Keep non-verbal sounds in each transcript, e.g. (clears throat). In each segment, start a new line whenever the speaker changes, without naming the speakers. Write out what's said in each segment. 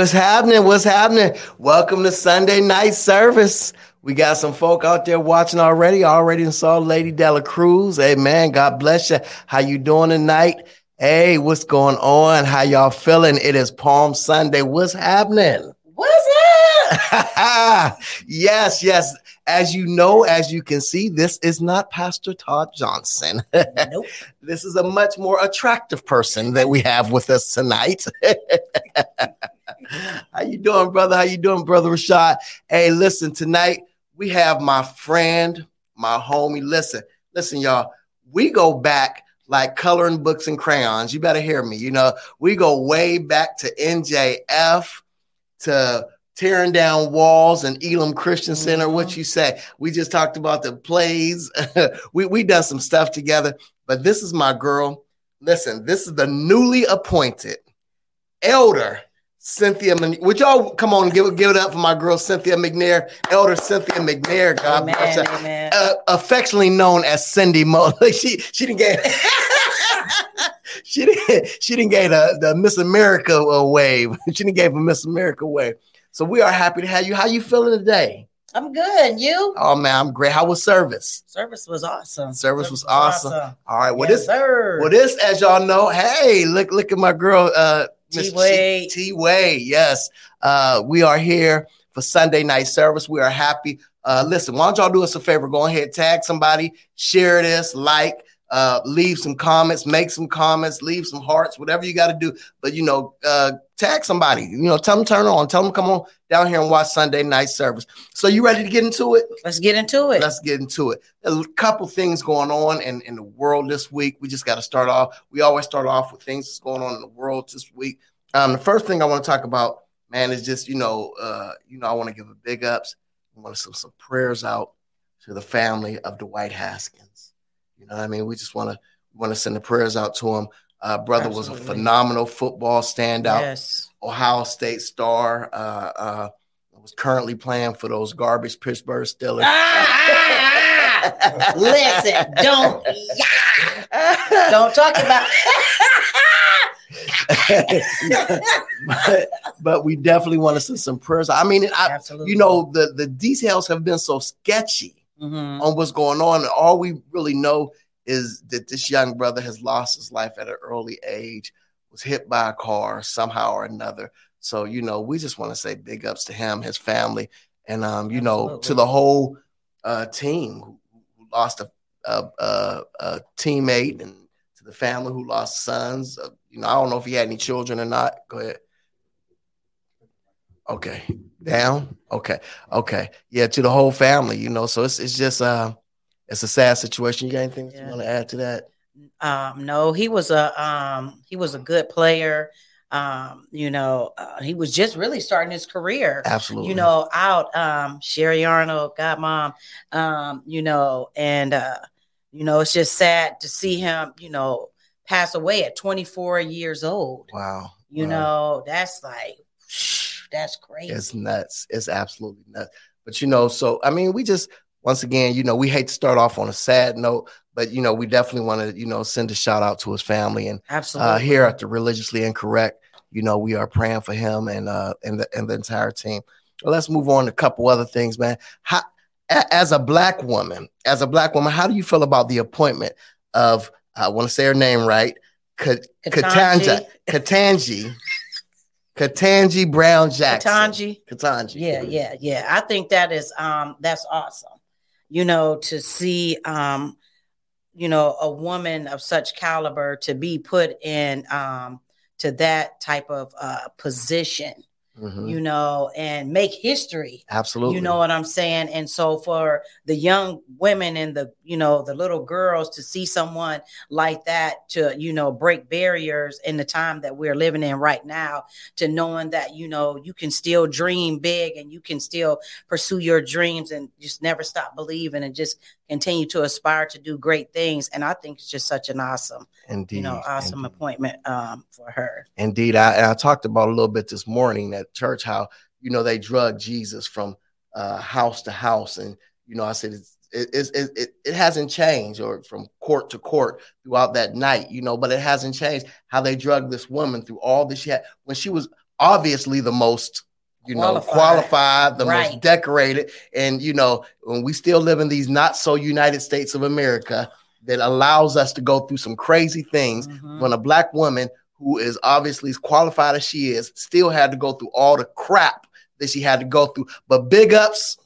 What's happening? What's happening? Welcome to Sunday night service. We got some folk out there watching already. Already saw Lady Dela Cruz. Hey man, God bless you. How you doing tonight? Hey, what's going on? How y'all feeling? It is Palm Sunday. What's happening?
What's up? (laughs)
yes, yes. As you know, as you can see, this is not Pastor Todd Johnson. (laughs)
Nope.
this is a much more attractive person that we have with us tonight. (laughs) (laughs) How you doing, brother? How you doing, brother Rashad? Hey, listen, tonight we have my friend, my homie. Listen, listen, y'all. We go back like coloring books and crayons. You better hear me. You know, we go way back to NJF to tearing down walls and Elam Christian Center.
Mhm.
What you say? We just talked about the plays. (laughs) we we done some stuff together. But this is my girl. Listen, this is the newly appointed elder Cynthia. Would y'all come on and give it give it up for my girl Cynthia McNair, Elder Cynthia McNair. God bless
Amen.
her.
Amen.
Uh, affectionately known as Cindy Mo. (laughs) she she didn't get (laughs) she didn't she didn't get the, the Miss America uh, wave. (laughs) she didn't give a Miss America wave. So we are happy to have you. How you feeling today?
I'm good. You?
Oh man, I'm great. How was service?
Service was awesome.
Service was awesome. All right. Well,
yes,
this
sir.
well this as y'all know. Hey, look look at my girl uh Miss
T-Way.
T Way. Yes. Uh we are here for Sunday night service. We are happy. Uh listen, why don't y'all do us a favor? Go ahead, tag somebody, share this, like, uh, leave some comments, make some comments, leave some hearts, whatever you got to do. But you know, uh, tag somebody. You know, tell them turn on, tell them come on down here and watch Sunday night service. So you ready to get into it?
Let's get into it.
Let's get into it. A couple things going on in, in the world this week. We just got to start off. We always start off with things that's going on in the world this week. Um, the first thing I want to talk about, man, is just you know, uh, you know, I want to give a big ups. I want to send some prayers out to the family of Dwight Haskins. You know what I mean? We just want to want to send the prayers out to him. Uh, brother was a phenomenal football standout.
Yes.
Ohio State star. Uh, uh, was currently playing for those garbage Pittsburgh Steelers.
Ah! Listen, don't yeah, don't talk about (laughs)
but, but we definitely want to send some prayers. I mean, I,
Absolutely.
you know, the the details have been so sketchy
Mhm.
on what's going on. And all we really know is that this young brother has lost his life at an early age, was hit by a car somehow or another. So, you know, we just want to say big ups to him, his family, and um, you know, to the whole uh team who, who lost a, a, a, a teammate and to the family who lost sons. Uh, you know, I don't know if he had any children or not. Go ahead. Okay. Down. Okay. Okay. Yeah, to the whole family, you know. So it's it's just uh it's a sad situation. You got anything that you want to add to that?
Um, no, he was a um, he was a good player. Um, you know, uh, he was just really starting his career.
Absolutely.
You know, out um, Sherry Arnold, God mom, um, you know, and uh, you know, it's just sad to see him, you know, pass away at 24 years old.
Wow.
You
Wow.
know, that's like that's crazy.
It's nuts. It's absolutely nuts. But you know, so I mean, we just once again, you know, we hate to start off on a sad note, but you know, we definitely want to, you know, send a shout out to his family and
Absolutely.
uh, here at the religiously incorrect you know we are praying for him and uh and the, and the entire team well, let's move on to a couple other things man how, as a black woman as a black woman how do you feel about the appointment of i want to say her name right Ka- katanja Ketanji Ketanji Brown Jackson
Ketanji.
Ketanji
Yeah, yeah, yeah. I think that is um that's awesome. You know, to see um you know a woman of such caliber to be put in um to that type of uh position,
Mhm.
you know, and make history.
absolutely
You know what I'm saying? And so for the young women and the, you know, the little girls to see someone like that to, you know, break barriers in the time that we're living in right now, to knowing that, you know, you can still dream big and you can still pursue your dreams and just never stop believing and just continue to aspire to do great things. And I think it's just such an awesome,
indeed
you know, awesome
indeed.
appointment um for her.
Indeed, I, I talked about a little bit this morning at church how you know they drug Jesus from uh, house to house, and you know I said it's, it, it, it, it, hasn't changed or from court to court throughout that night, you know, but it hasn't changed how they drugged this woman through all this she had when she was obviously the most you know
Qualified.
qualified, the
Right.
most decorated, and you know when we still live in these not so United States of America that allows us to go through some crazy things.
Mhm.
When a black woman who is obviously as qualified as she is still had to go through all the crap that she had to go through, but big ups.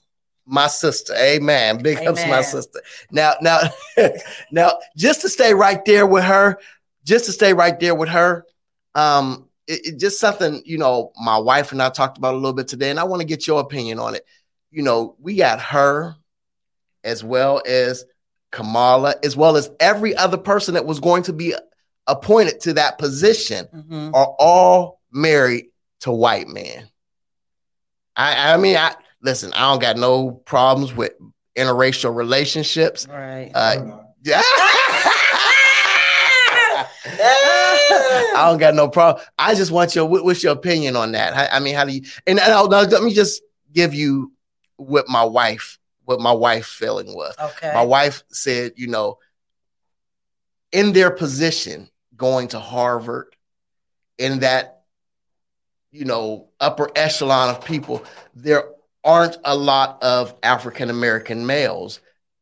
My sister, amen. Big ups, my sister. Now, now, (laughs) now, just to stay right there with her, just to stay right there with her, um, it, it just something you know. My wife and I talked about a little bit today, and I want to get your opinion on it. You know, we got her as well as Kamala, as well as every other person that was going to be appointed to that position,
Mhm.
are all married to white men. I, I mean, I listen. I don't got no problems with interracial relationships.
Right.
Uh, (laughs) (laughs) I don't got no problem. I just want your what's your opinion on that? I, I mean, how do you? And now, now let me just give you what my wife what my wife feeling was.
okay.
My wife said, you know, in their position going to Harvard, in that you know upper echelon of people, there aren't a lot of African American males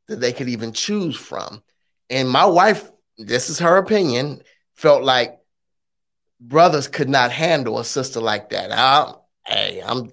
that they could even choose from. And my wife, this is her opinion, felt like brothers could not handle a sister like that. I, hey, I'm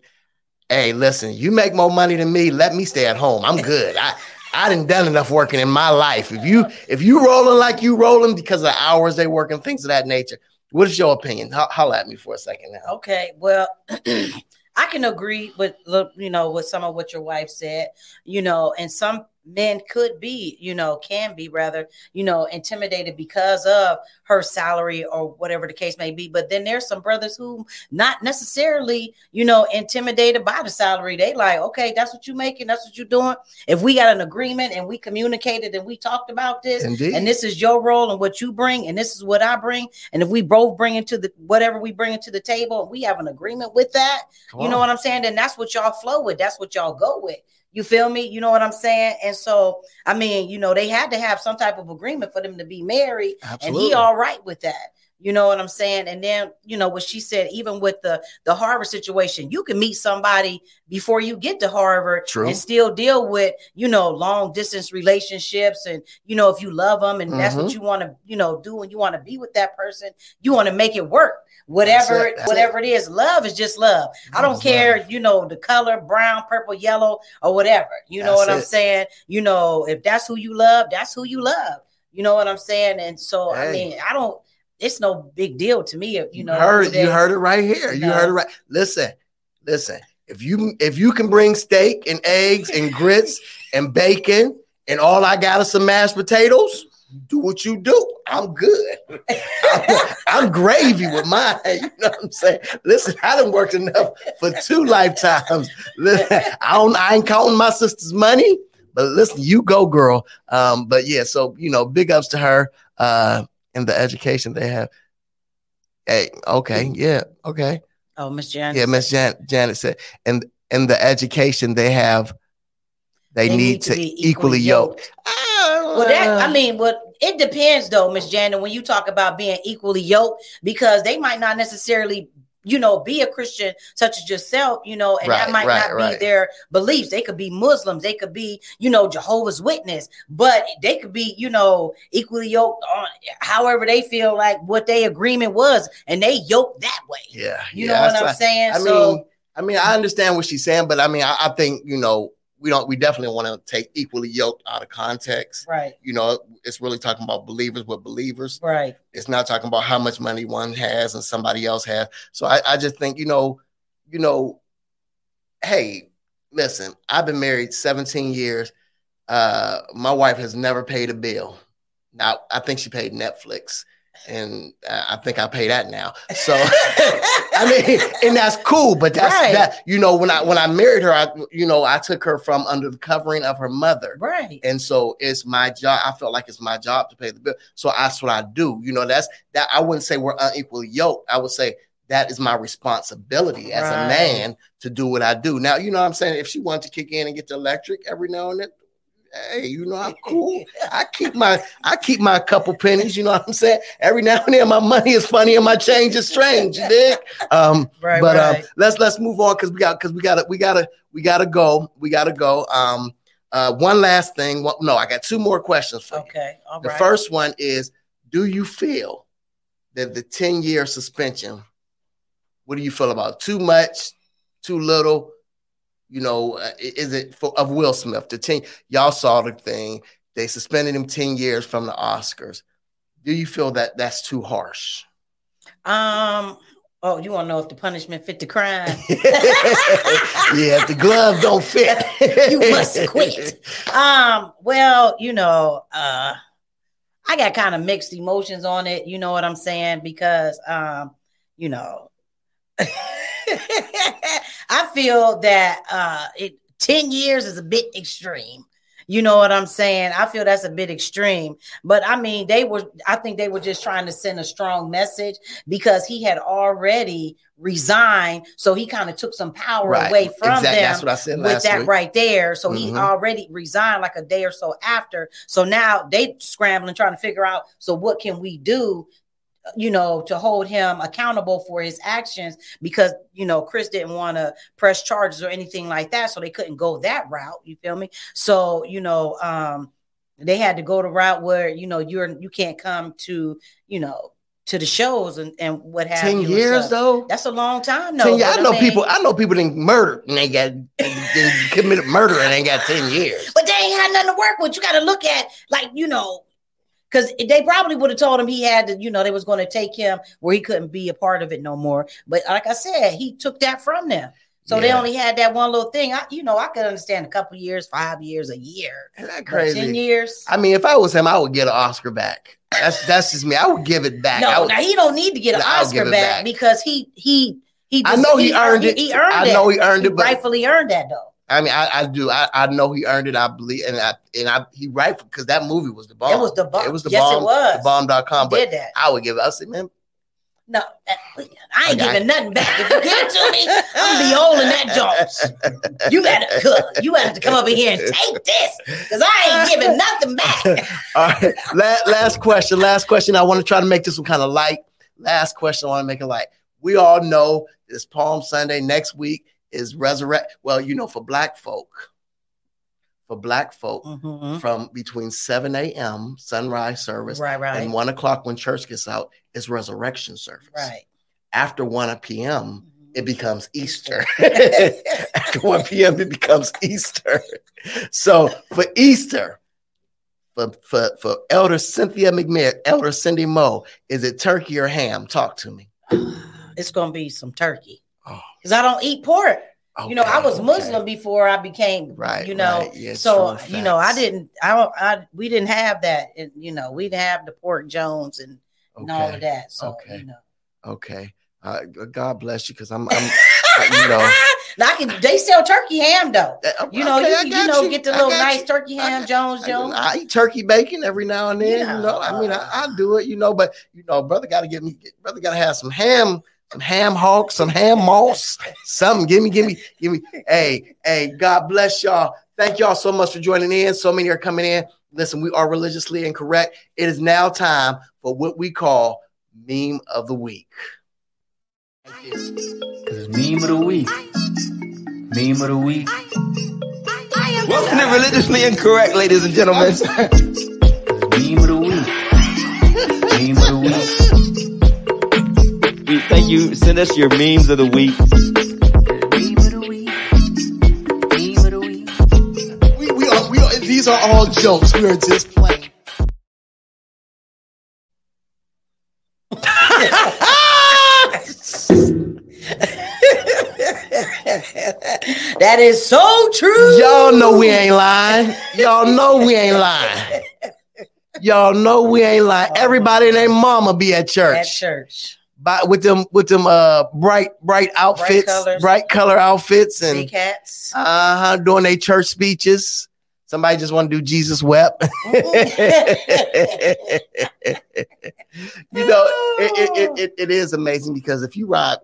hey, listen, you make more money than me. Let me stay at home. I'm good. I I didn't done enough working in my life. If you if you rolling like you rolling because of the hours they work and things of that nature, what is your opinion? Ho- holla at me for a second now.
Okay, well, (clears throat) I can agree with you know, with some of what your wife said, you know, and some men could be, you know, can be rather, you know, intimidated because of her salary or whatever the case may be. But then there's some brothers who not necessarily, you know, intimidated by the salary. They like, okay, that's what you making, that's what you're doing. If we got an agreement and we communicated and we talked about this,
Indeed.
and this is your role and what you bring, and this is what I bring. And if we both bring it to the whatever we bring it to the table, and we have an agreement with that,
Come
you know
on.
what I'm saying? Then that's what y'all flow with. That's what y'all go with. You feel me? You know what I'm saying? And so, I mean, you know, they had to have some type of agreement for them to be married,
Absolutely.
and he all right with that. You know what I'm saying? And then, you know, what she said, even with the the Harvard situation, you can meet somebody before you get to Harvard
True.
and still deal with, you know, long distance relationships. And, you know, if you love them and that's
Mhm.
what you want to, you know, do and you want to be with that person, you want to make it work. Whatever,
That's it. That's
whatever it is, love is just love. I don't care,
love.
you know, the color, brown, purple, yellow, or whatever. You know
That's
what I'm
it.
saying? You know, if that's who you love, that's who you love. You know what I'm saying? And so, I mean, I don't. It's no big deal to me. If you know,
heard
who
it. You heard it right here. You heard it right. Listen, listen. If you if you can bring steak and eggs and grits (laughs) and bacon and all I got is some mashed potatoes, do what you do. I'm good. I'm, I'm gravy with mine. (laughs) You know what I'm saying? Listen, I done worked enough for two lifetimes. Listen, I don't. I ain't counting my sister's money. But listen, you go, girl. Um, but yeah, so you know, big ups to her uh and the education they have. Hey, okay, mm-hmm. yeah, okay.
Oh, Miss Janet.
Yeah, Miss Jan- Janet said, and and the education they have, they, need, to,
be
equally yoke.
Well, that I ah. mean, well, it depends though, Miss Janet, when you talk about being equally yoked, because they might not necessarily, you know, be a Christian such as yourself, you know, and
Right,
that might
right,
not
right.
be their beliefs. They could be Muslims, they could be, you know, Jehovah's Witness, but they could be, you know, equally yoked on however they feel like what their agreement was, and they yoked that way.
yeah,
You
yeah,
know what I'm saying?
I
so
mean, I mean, I understand what she's saying, but I mean, I, I think you know, we don't, we definitely want to take equally yoked out of context.
right,
You know, it's really talking about believers with believers.
right,
It's not talking about how much money one has and somebody else has. So I, I just think, you know, you know, hey, listen, I've been married 17 years. Uh, my wife has never paid a bill. Now I think she paid Netflix, and I think I pay that now. So (laughs) I mean, and that's cool. But that's
Right.
that. You know, when I when I married her, I you know I took her from under the covering of her mother.
right.
And so it's my job. I felt like it's my job to pay the bill. So that's what I do. You know, that's that I wouldn't say we're unequally yoked. I would say that is my responsibility as a man to do what I do. Now, you know what I'm saying? If she wanted to kick in and get the electric every now and then, Hey, you know I'm (laughs) cool. I keep my I keep my couple pennies. You know what I'm saying? Every now and then, my money is funny and my change is strange. You dig? Um,
Right,
but
right.
um, let's let's move on because we got because we gotta we gotta we gotta go. We gotta go. Um, uh, one last thing. Well, no, I got two more questions for you.
Okay, all
The
right.
first one is: Do you feel that the ten year suspension? What do you feel about? Too much? Too little? You know, uh, is it for of Will Smith? The ten y'all saw the thing. They suspended him ten years from the Oscars. Do you feel that that's too harsh?
Um. Oh, you want to know if the punishment fit the crime? (laughs)
yeah, if the gloves don't fit, (laughs)
You must quit. Um. Well, you know, uh, I got kind of mixed emotions on it. You know what I'm saying? Because, um, you know, (laughs) (laughs) I feel that uh, it ten years is a bit extreme. You know what I'm saying? I feel that's a bit extreme. But I mean, they were, I think they were just trying to send a strong message because he had already resigned. So he kind of took some power
Right.
away from
Exactly.
them
That's what I said
with that
week.
right there. So he
Mhm.
already resigned like a day or so after. So now they scrambling, trying to figure out, so what can we do? You know, to hold him accountable for his actions because you know Chris didn't want to press charges or anything like that, so they couldn't go that route. You feel me? So you know, um, they had to go the route where you know you're you can't come to you know to the shows and and what have
Ten
you and
years
stuff.
though.
That's a long time, though.
Years. I know
mean-
people. I know people that murdered and they got they, committed murder and they got ten years.
But they ain't had nothing to work with. You got to look at like you know, because they probably would have told him he had to, you know, they was going to take him where he couldn't be a part of it no more. But like I said, he took that from them. So they only had that one little thing. I, you know, I could understand a couple years, five years, a year,
Isn't that crazy?
ten years.
I mean, if I was him, I would get an Oscar back. That's that's just me. I would give it back. I,
No,
would-
now he don't need to get an
Yeah,
Oscar back,
back.
because he he he.
I know he earned it.
He earned
I
it.
know he earned
He
it, but
rightfully earned that though.
I mean, I, I do. I, I know he earned it. I believe, and I and I he right because that movie was the bomb.
It was the bomb.
It was the
Yes, it
bomb.
was.
The bomb.com.
He
But
did that.
I would give it. I say, man,
No, uh, I ain't
Okay.
giving nothing back. If you give it to me, I'm gonna be holding that joint. (laughs) You better, cook. you better to come over here and take this, because I ain't giving nothing back. (laughs)
All right. La- last question. Last question. I want to try to make this one kind of light. Last question. I want to make it light. We all know it's Palm Sunday. Next week is resurrect. Well, you know, for black folk, for black folk,
Mhm.
from between 7 a.m. sunrise service
Right, right,
and 1 o'clock when church gets out is resurrection service.
right.
After 1 p.m.,
Mhm.
it becomes Easter. (laughs) (laughs) After 1 p.m., it becomes Easter. So for Easter, for, for, for Elder Cynthia McMahon, Elder Cindy Moe, is it turkey or ham? Talk to me.
It's gonna be some turkey. Because I don't eat pork. you know, I
Okay,
was
okay.
Muslim before I became,
Right,
You know,
right. Yeah,
so you know, I didn't, I don't, I we didn't have that, and you know, we didn't have the pork Jones and, and all of that. So
okay.
you know,
Okay. Uh, God bless you, because I'm, I'm you know. (laughs)
now I can. They sell turkey ham though.
uh,
You know,
okay,
you, you know, get the little nice
you.
turkey ham
got-
Jones
I,
Jones.
I eat turkey bacon every now and then.
You
You
know,
I mean, I, I do it. You know, but you know, brother got to get me. Brother got to have some ham, some ham hawk, some ham moss, something. Give me, give me, give me. Hey, hey, God bless y'all. Thank y'all so much for joining in. So many are coming in. Listen, we are religiously incorrect. It is now time for what we call meme of the week.
Cause it's meme of the week. Meme of the week.
Welcome to Religiously Incorrect, ladies and gentlemen.
Meme of the. Meme
thank you. Send us your memes of the week.
Meme of the week. Meme of the week.
We, we are, we are, these are all jokes. We are just playing.
that is so true.
Y'all know we ain't lying. Y'all know we ain't lying. Y'all know we ain't lying. Everybody and their mama be at church.
at
church. By, with them with them uh bright bright outfits, bright,
colors.
color outfits, and
Big hats.
uh-huh doing their church speeches. Somebody just want to do Jesus wept. (laughs) you know, it, it, it, it, it is amazing because if you ride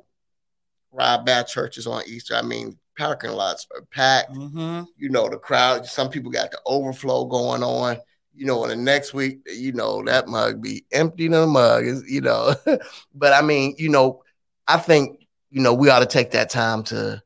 ride bad churches on Easter, I mean, parking lots are packed.
Mm-hmm.
You know, the crowd. Some people got the overflow going on. You know, and the next week, you know, that mug be empty in the mug. Is you know, (laughs) but I mean, you know, I think you know we ought to take that time to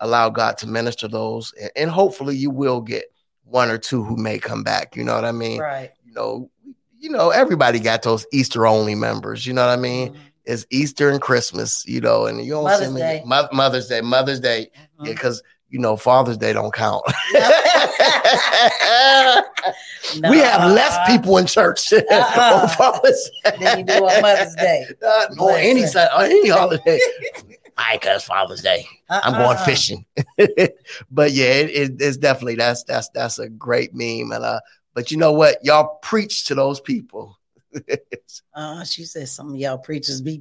allow God to minister those, and, and hopefully you will get one or two who may come back. You know what I mean?
Right.
You know, you know, everybody got those Easter only members. You know what I mean?
Mhm.
It's Easter and Christmas, you know, and you don't
Mother's
see me Mother's Day, Mother's Day,
Mhm.
yeah, because you know Father's Day don't count.
No, (laughs) (laughs)
we have less
uh-uh.
people in church (laughs)
Uh-uh.
on Father's Day
than you do on Mother's Day.
Uh, or any. Or any holiday. I cause Father's Day. I'm going
Uh-uh.
fishing. but yeah, it, it- it's definitely that's that's that's a great meme. And uh, but you know what? Y'all preach to those people.
Uh, she said some of y'all preachers be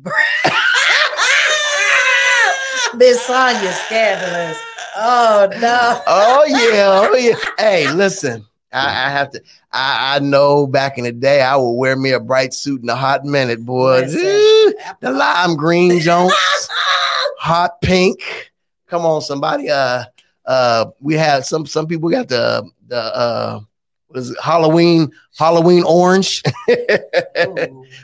Miss Sonya scandalous. Oh no.
oh yeah, oh yeah. Hey, listen. I, I have to. I, I know back in the day, I would wear me a bright suit in a hot minute, boy. The lime green Jones, (laughs) hot pink. Come on, somebody. Uh, uh, we had some. Some people got the the uh, was it? Halloween Halloween orange. (laughs)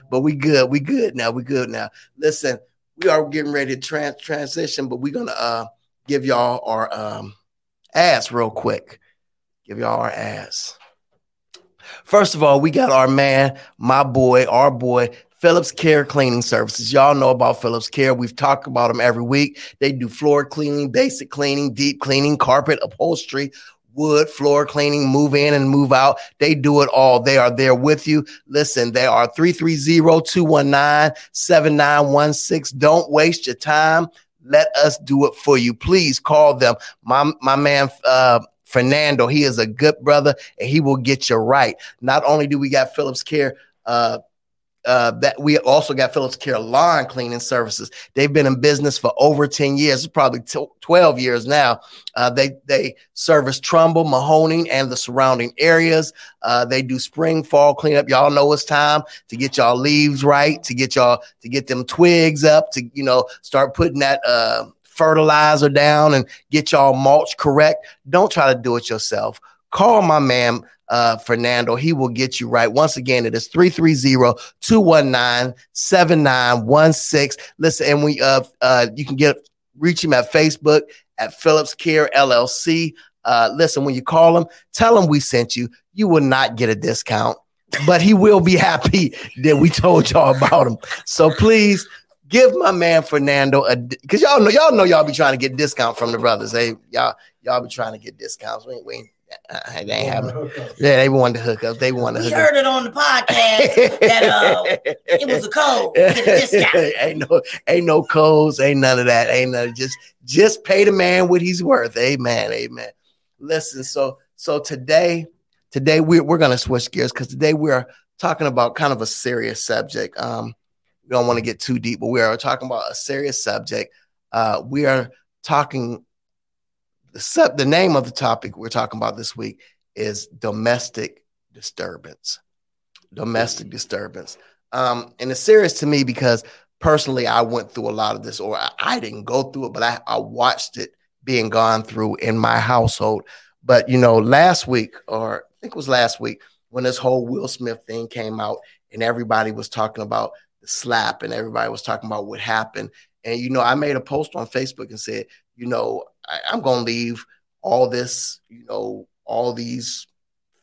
But we good. We good now. We good now. Listen, we are getting ready to trans- transition, but we're gonna uh give y'all our um ads real quick. Give y'all our ads. First of all, we got our man, my boy, our boy, Phillips Care Cleaning Services. Y'all know about Phillips Care. We've talked about them every week. They do floor cleaning, basic cleaning, deep cleaning, carpet, upholstery, wood, floor cleaning, move in and move out. They do it all. They are there with you. Listen, they are 330-219-7916. Don't waste your time. Let us do it for you. Please call them. My, my man, uh, Fernando, he is a good brother and he will get you right. Not only do we got Phillips Care, uh, uh, that we also got Phillips Care lawn cleaning services. They've been in business for over 10 years, probably t- 12 years now. Uh, they they service Trumbull, Mahoning, and the surrounding areas. Uh, they do spring, fall cleanup. Y'all know it's time to get y'all leaves right, to get y'all to get them twigs up, to you know start putting that uh, fertilizer down and get y'all mulch correct. Don't try to do it yourself. Call my man uh, Fernando. He will get you right. Once again, it is 330-219-7916. Listen, and we uh uh you can get reach him at Facebook at Phillips Care LLC. Uh listen, when you call him, tell him we sent you. You will not get a discount, but he will be happy (laughs) that we told y'all about him. So please give my man Fernando a because y'all know y'all know y'all be trying to get discount from the brothers. They y'all y'all be trying to get discounts. We ain't, we ain't, uh, they ain't having. Yeah, they wanted to hook up. They wanted to
We
hook
heard it on the podcast that uh, it was a code. A (laughs)
ain't no, ain't no codes, ain't none of that. Ain't none. Just, just pay the man what he's worth. Amen. Amen. Listen, so, so today, today we're we're gonna switch gears because today we're talking about kind of a serious subject. Um, we don't want to get too deep, but we are talking about a serious subject. Uh, we are talking. The sub, the name of the topic we're talking about this week is domestic disturbance. Domestic disturbance. Um, and it's serious to me because personally, I went through a lot of this, or I, I didn't go through it, but I, I watched it being gone through in my household. But you know, last week, or I think it was last week, when this whole Will Smith thing came out, and everybody was talking about the slap, and everybody was talking about what happened. And you know, I made a post on Facebook and said, you know, I, I'm gonna leave all this, you know, all these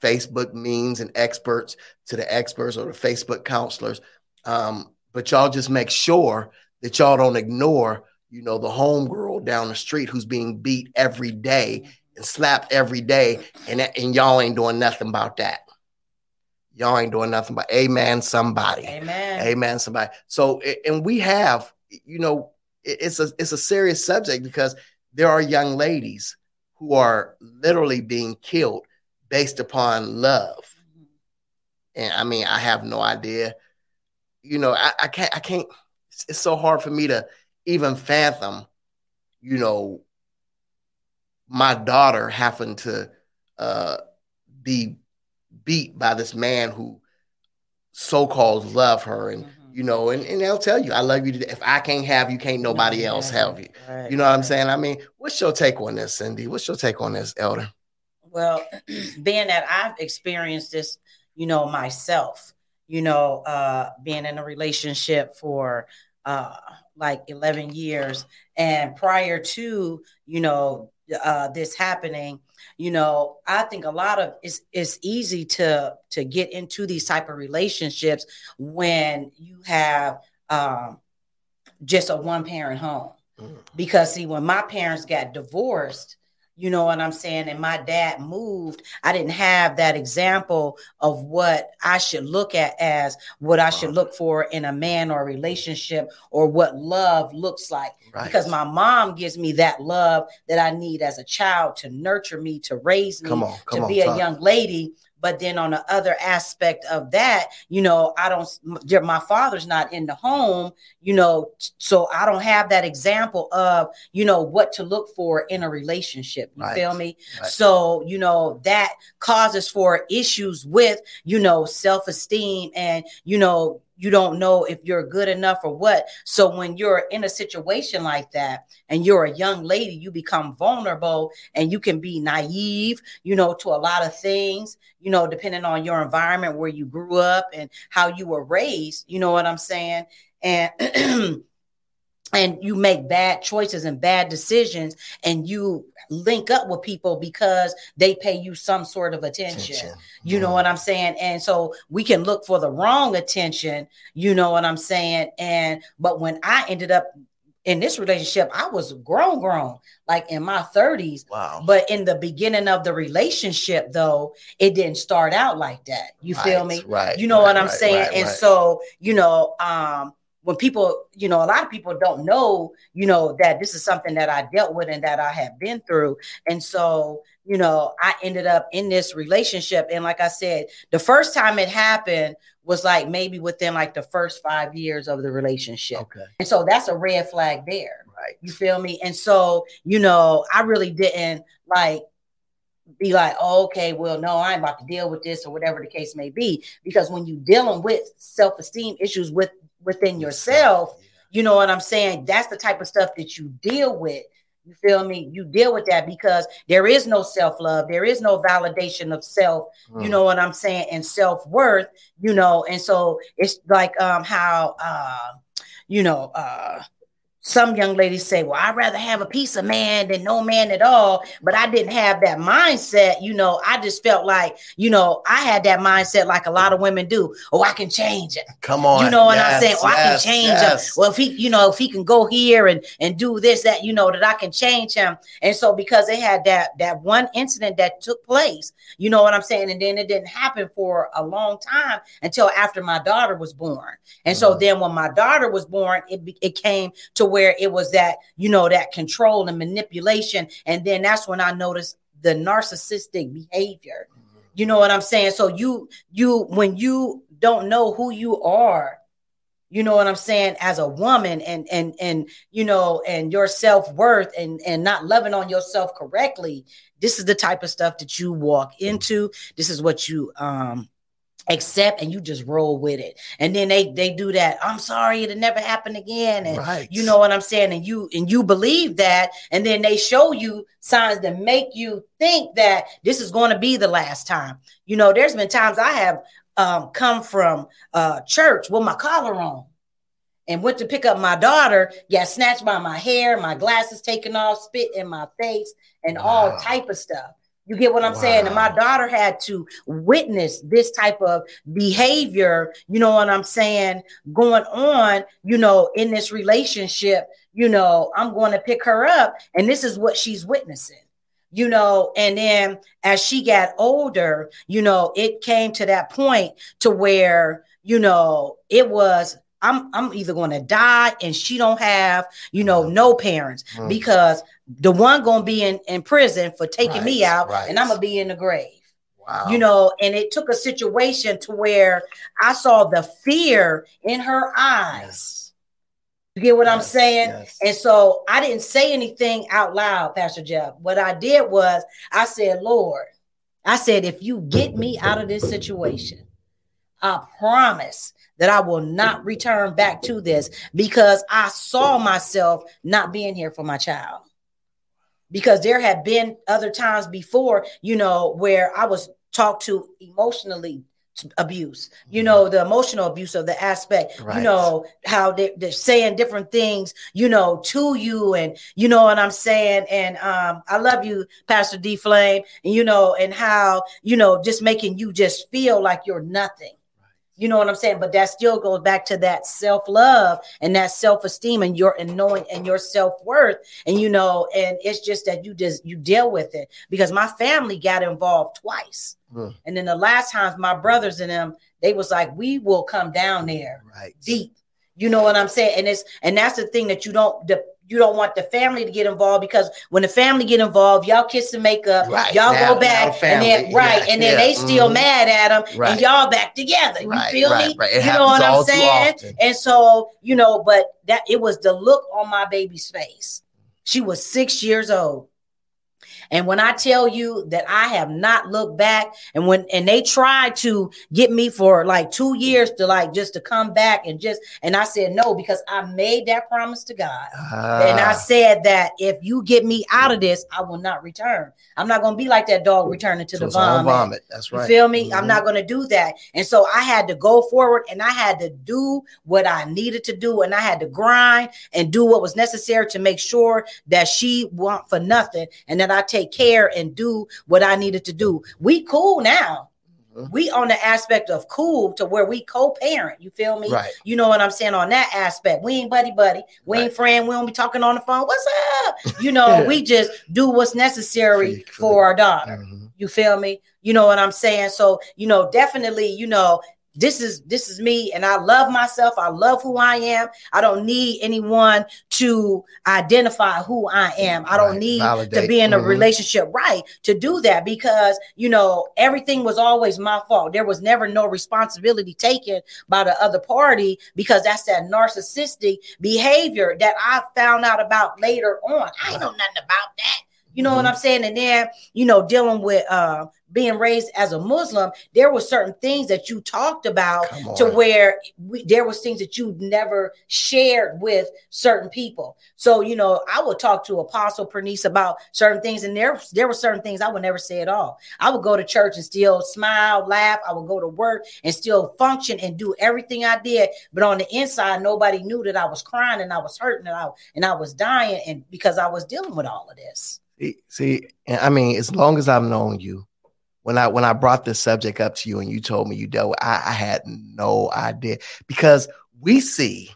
Facebook memes and experts to the experts or the Facebook counselors. Um, but y'all just make sure that y'all don't ignore, you know, the homegirl down the street who's being beat every day and slapped every day, and and y'all ain't doing nothing about that. Y'all ain't doing nothing but amen somebody.
Amen.
Amen. Somebody. So, and we have, you know, it's a it's a serious subject because there are young ladies who are literally being killed based upon love. And I mean, I have no idea. You know, I, I can't. I can't. It's, it's so hard for me to even fathom. You know, my daughter having to uh, be beat by this man who so-called love her and. You know, and, and they'll tell you, I love you. To, if I can't have you, can't nobody
No,
else have you.
right,
You know what I'm saying? I mean, what's your take on this, Cindy? What's your take on this, Elder?
Well, (clears throat) being that I've experienced this, you know, myself, you know, uh, being in a relationship for uh, like 11 years. And prior to, you know, uh, this happening, you know, I think a lot of it's, it's easy to to get into these type of relationships when you have um, just a one parent home
Mm.
because see when my parents got divorced you know what i'm saying? And my dad moved. I didn't have that example of what i should look at as what i should uh-huh. look for in a man or a relationship or what love looks like.
Right.
because my mom gives me that love that i need as a child to nurture me to raise me
come on, come
to
on,
be a
talk.
young lady but then on the other aspect of that you know i don't my father's not in the home you know so i don't have that example of you know what to look for in a relationship you
Right,
feel me
right.
so you know that causes for issues with you know self-esteem and you know you don't know if you're good enough or what. So when you're in a situation like that and you're a young lady you become vulnerable and you can be naive you know to a lot of things you know depending on your environment where you grew up and how you were raised you know what i'm saying? And (clears throat) and you make bad choices and bad decisions and you link up with people because they pay you some sort of attention,
Attention.
you know
Mm.
what i'm saying and so we can look for the wrong attention you know what i'm saying and but when i ended up in this relationship i was grown grown like in my 30s
Wow.
but in the beginning of the relationship though it didn't start out like that you feel me
Right.
you know
right,
what I'm
right,
saying?
right,
and
right.
so, you know, um, when people, you know, a lot of people don't know, you know, that this is something that I dealt with and that I have been through. And so, you know, I ended up in this relationship. And like I said, the first time it happened was like maybe within like the first five years of the relationship.
okay.
And so that's a red flag there.
Right.
You feel me? And so, you know, I really didn't like be like, oh, okay, well, no, I'm about to deal with this or whatever the case may be. Because when you're dealing with self-esteem issues with within yourself, you know what I'm saying? That's the type of stuff that you deal with. You feel me? You deal with that because there is no self-love, there is no validation of self,
Mm.
you know what I'm saying, and self-worth, you know, and so it's like um how uh you know uh some young ladies say, Well, I'd rather have a piece of man than no man at all. But I didn't have that mindset. You know, I just felt like, you know, I had that mindset like a lot of women do. Oh, I can change it.
Come on.
You know what I'm
Yes,
saying? Oh, I can change
yes.
him. Well, if he, you know, if he can go here and and do this, that, you know, that I can change him. And so because they had that that one incident that took place, you know what I'm saying? And then it didn't happen for a long time until after my daughter was born. And so
Mm.
then when my daughter was born, it it came to where it was that, you know, that control and manipulation. And then that's when I noticed the narcissistic behavior. You know what I'm saying? So you you when you don't know who you are, you know what I'm saying, as a woman and and and you know, and your self-worth and and not loving on yourself correctly, this is the type of stuff that you walk into. This is what you um accept and you just roll with it. And then they they do that. I'm sorry, it'll never happen again. And
right.
you know what I'm saying? And you and you believe that, and then they show you signs that make you think that this is going to be the last time. You know, there's been times I have um, come from uh, church with my collar on. And went to pick up my daughter, got snatched by my hair, my glasses taken off, spit in my face, and all type of stuff. You get what I'm saying? And my daughter had to witness this type of behavior, you know what I'm saying, going on, you know, in this relationship. You know, I'm going to pick her up, and this is what she's witnessing, you know. And then as she got older, you know, it came to that point to where, you know, it was. I'm I'm either going to die and she don't have, you know, no parents
Mm.
because the one going to be in, in prison for taking me out
right.
and I'm going to be in the grave
wow.
you know and it took a situation to where i saw the fear in her eyes
Yes.
you get what i'm saying
yes.
and so i didn't say anything out loud pastor jeff what i did was i said lord i said if you get me out of this situation i promise that I will not return back to this because I saw myself not being here for my child. Because there have been other times before, you know, where I was talked to emotionally abuse you know the emotional abuse of the aspect right. you know how they, they're saying different things you know to you and you know what i'm saying? And um i love you pastor d flame and you know and how you know just making you just feel like you're nothing you know what I'm saying? But that still goes back to that self-love and that self-esteem and your and knowing and your self-worth. And you know, and it's just that you just you deal with it because my family got involved twice. Mm. And then the last times my brothers and them, they was like, we will come down there right. deep. You know what I'm saying? And it's and that's the thing that you don't the you don't want the family to get involved because when the family get involved, y'all kiss and make up, right. y'all now, go back, and then right, yeah, and then yeah. they still mm-hmm. mad at them, right. and y'all back together. You right, feel me? you know what I'm saying? And so you know, but that it was the look on my baby's face. She was six years old. And when I tell you that I have not looked back, and when and they tried to get me for like two years to like just to come back and just and I said no because I made that promise to God, uh, and I said that if you get me out of this, I will not return. I'm not gonna be like that dog returning to so the vomit. vomit.
That's right.
You feel me? Mm-hmm. I'm not gonna do that. And so I had to go forward and I had to do what I needed to do, and I had to grind and do what was necessary to make sure that she want for nothing and that I take take care and do what I needed to do. We cool now. Mm-hmm. We on the aspect of cool to where we co-parent. You feel me?
Right.
You know what I'm saying on that aspect. We ain't buddy buddy. We right. ain't friend. We don't be talking on the phone. What's up? (laughs) You know, we just do what's necessary for, for our daughter. Mm-hmm. You feel me? You know what I'm saying? So, you know, definitely, you know, this is this is me and i love myself i love who i am i don't need anyone to identify who i am i don't right. need Validate. to be in a mm-hmm. relationship right to do that because you know everything was always my fault there was never no responsibility taken by the other party because that's that narcissistic behavior that i found out about later on i ain't know nothing about that you know mm-hmm. what I'm saying? And then, you know, dealing with uh being raised as a Muslim, there were certain things that you talked about to where we, there was things that you never shared with certain people. So, you know, I would talk to Apostle Pernice about certain things, and there, there were certain things I would never say at all. I would go to church and still smile, laugh. I would go to work and still function and do everything I did. But on the inside, nobody knew that I was crying and I was hurting and I, and I was dying and because I was dealing with all of this.
See, see, I mean, as long as I've known you, when I when I brought this subject up to you and you told me you dealt with, I, I had no idea because we see,